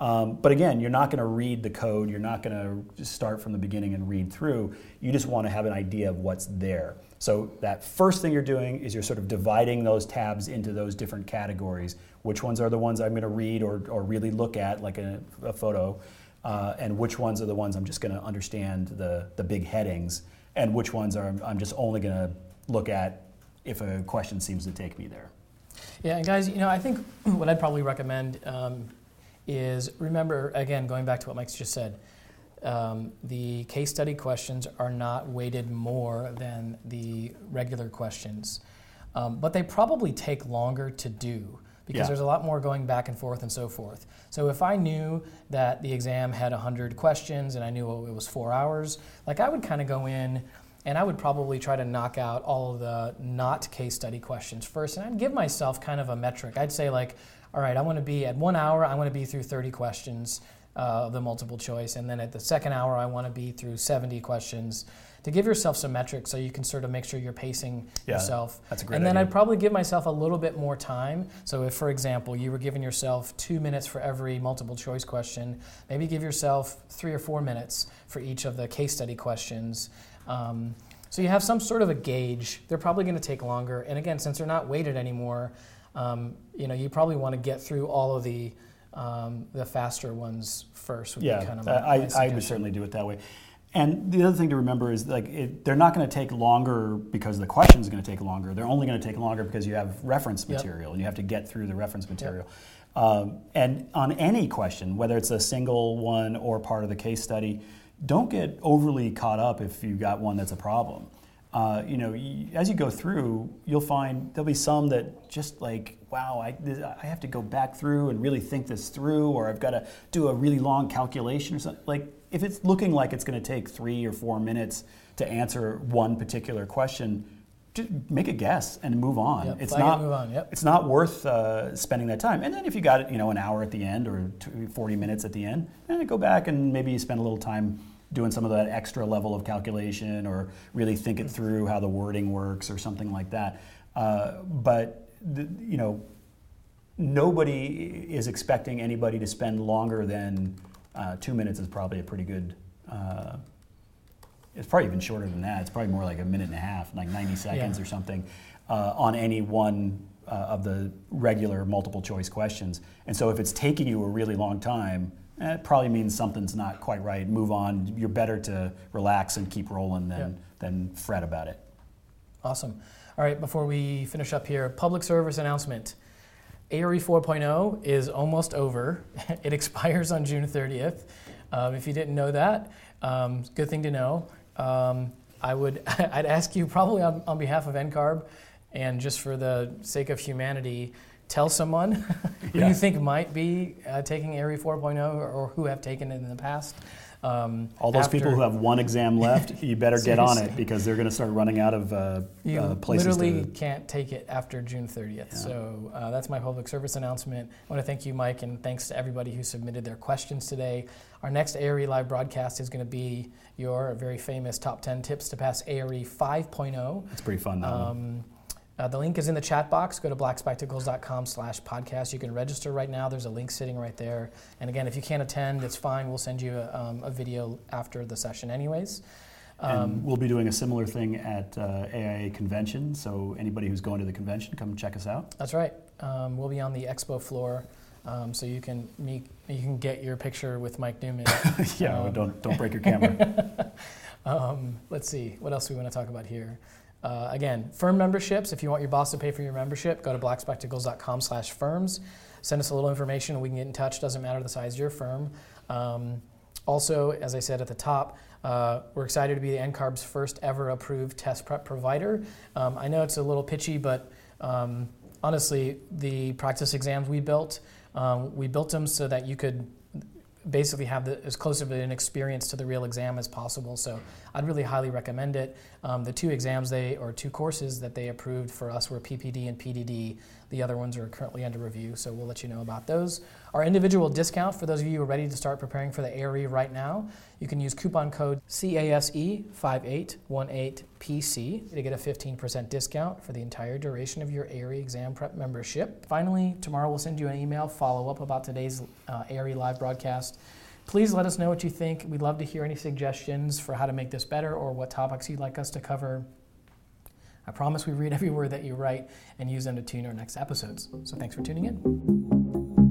Um, but again, you're not going to read the code, you're not going to start from the beginning and read through. You just want to have an idea of what's there. So that first thing you're doing is you're sort of dividing those tabs into those different categories. Which ones are the ones I'm going to read or, or really look at, like a, a photo, uh, and which ones are the ones I'm just going to understand the, the big headings, and which ones are I'm just only going to look at if a question seems to take me there. Yeah, and guys, you know, I think [clears throat] what I'd probably recommend um, is remember, again, going back to what Mike's just said, um, the case study questions are not weighted more than the regular questions, um, but they probably take longer to do because yeah. there's a lot more going back and forth and so forth. So if I knew that the exam had 100 questions and I knew it was four hours, like I would kind of go in and I would probably try to knock out all of the not case study questions first, and I'd give myself kind of a metric. I'd say like, all right, I want to be at one hour, I want to be through 30 questions uh, the multiple choice. And then at the second hour, I want to be through 70 questions to give yourself some metrics so you can sort of make sure you're pacing yeah, yourself. That's a great And then idea. I'd probably give myself a little bit more time. So if, for example, you were giving yourself two minutes for every multiple choice question, maybe give yourself three or four minutes for each of the case study questions. Um, so you have some sort of a gauge. They're probably going to take longer. And again, since they're not weighted anymore, um, you know, you probably want to get through all of the um, the faster ones first. Would yeah, be kind of my, I, my I would certainly do it that way. And the other thing to remember is like it, they're not going to take longer because the question is going to take longer. They're only going to take longer because you have reference material yep. and you have to get through the reference material. Yep. Um, and on any question, whether it's a single one or part of the case study, don't get overly caught up if you've got one that's a problem. Uh, you know, as you go through, you'll find there'll be some that just like, wow, I, I have to go back through and really think this through, or I've got to do a really long calculation or something. Like, if it's looking like it's going to take three or four minutes to answer one particular question, just make a guess and move on. Yep, it's not. On, yep. It's not worth uh, spending that time. And then if you got you know an hour at the end or 40 minutes at the end, then go back and maybe you spend a little time doing some of that extra level of calculation or really think it through how the wording works or something like that. Uh, but the, you know, nobody is expecting anybody to spend longer than uh, two minutes. Is probably a pretty good. Uh, it's probably even shorter than that. It's probably more like a minute and a half, like 90 seconds yeah. or something, uh, on any one uh, of the regular multiple choice questions. And so if it's taking you a really long time, eh, it probably means something's not quite right. Move on. You're better to relax and keep rolling than, yeah. than fret about it. Awesome. All right, before we finish up here, public service announcement. ARE 4.0 is almost over. [laughs] it expires on June 30th. Um, if you didn't know that, um, good thing to know. Um, I would, [laughs] I'd ask you probably on, on behalf of NCARB and just for the sake of humanity, tell someone [laughs] who yeah. you think might be uh, taking ARE 4.0 or, or, who have taken it in the past. Um, All those after- people who have one exam left, you better get on it because they're going to start running out of uh, You uh, places literally to. can't take it after June 30th. Yeah. So uh, that's my public service announcement. I want to thank you, Mike, and thanks to everybody who submitted their questions today. Our next ARE live broadcast is going to be your very famous top 10 tips to pass ARE 5.0. It's pretty fun. That. Um, uh, the link is in the chat box. Go to blackspectacles.com slash podcast. You can register right now. There's a link sitting right there. And again, if you can't attend, it's fine. We'll send you a, um, a video after the session anyways. Um, and we'll be doing a similar thing at uh, AIA convention. So anybody who's going to the convention, come check us out. That's right. Um, we'll be on the expo floor, um, so you can meet, you can get your picture with Mike Newman. [laughs] yeah, Um, don't don't break your camera. [laughs] um, let's see, what else we want to talk about here? Uh, again, firm memberships. If you want your boss to pay for your membership, go to blackspectacles.com/firms. Send us a little information, and we can get in touch. Doesn't matter the size of your firm. Um, also, as I said at the top, uh, we're excited to be the NCARB's first ever approved test prep provider. Um, I know it's a little pitchy, but um, honestly, the practice exams we built, um, we built them so that you could basically have the, as close of an experience to the real exam as possible. So I'd really highly recommend it. Um, the two exams they or two courses that they approved for us were PPD and PDD. The other ones are currently under review, so we'll let you know about those. Our individual discount for those of you who are ready to start preparing for the ARE right now, you can use coupon code E CASE5818PC to get a 15% discount for the entire duration of your ARE exam prep membership. Finally, tomorrow we'll send you an email follow up about today's uh, ARE live broadcast. Please let us know what you think. We'd love to hear any suggestions for how to make this better or what topics you'd like us to cover. I promise we read every word that you write and use them to tune our next episodes. So thanks for tuning in.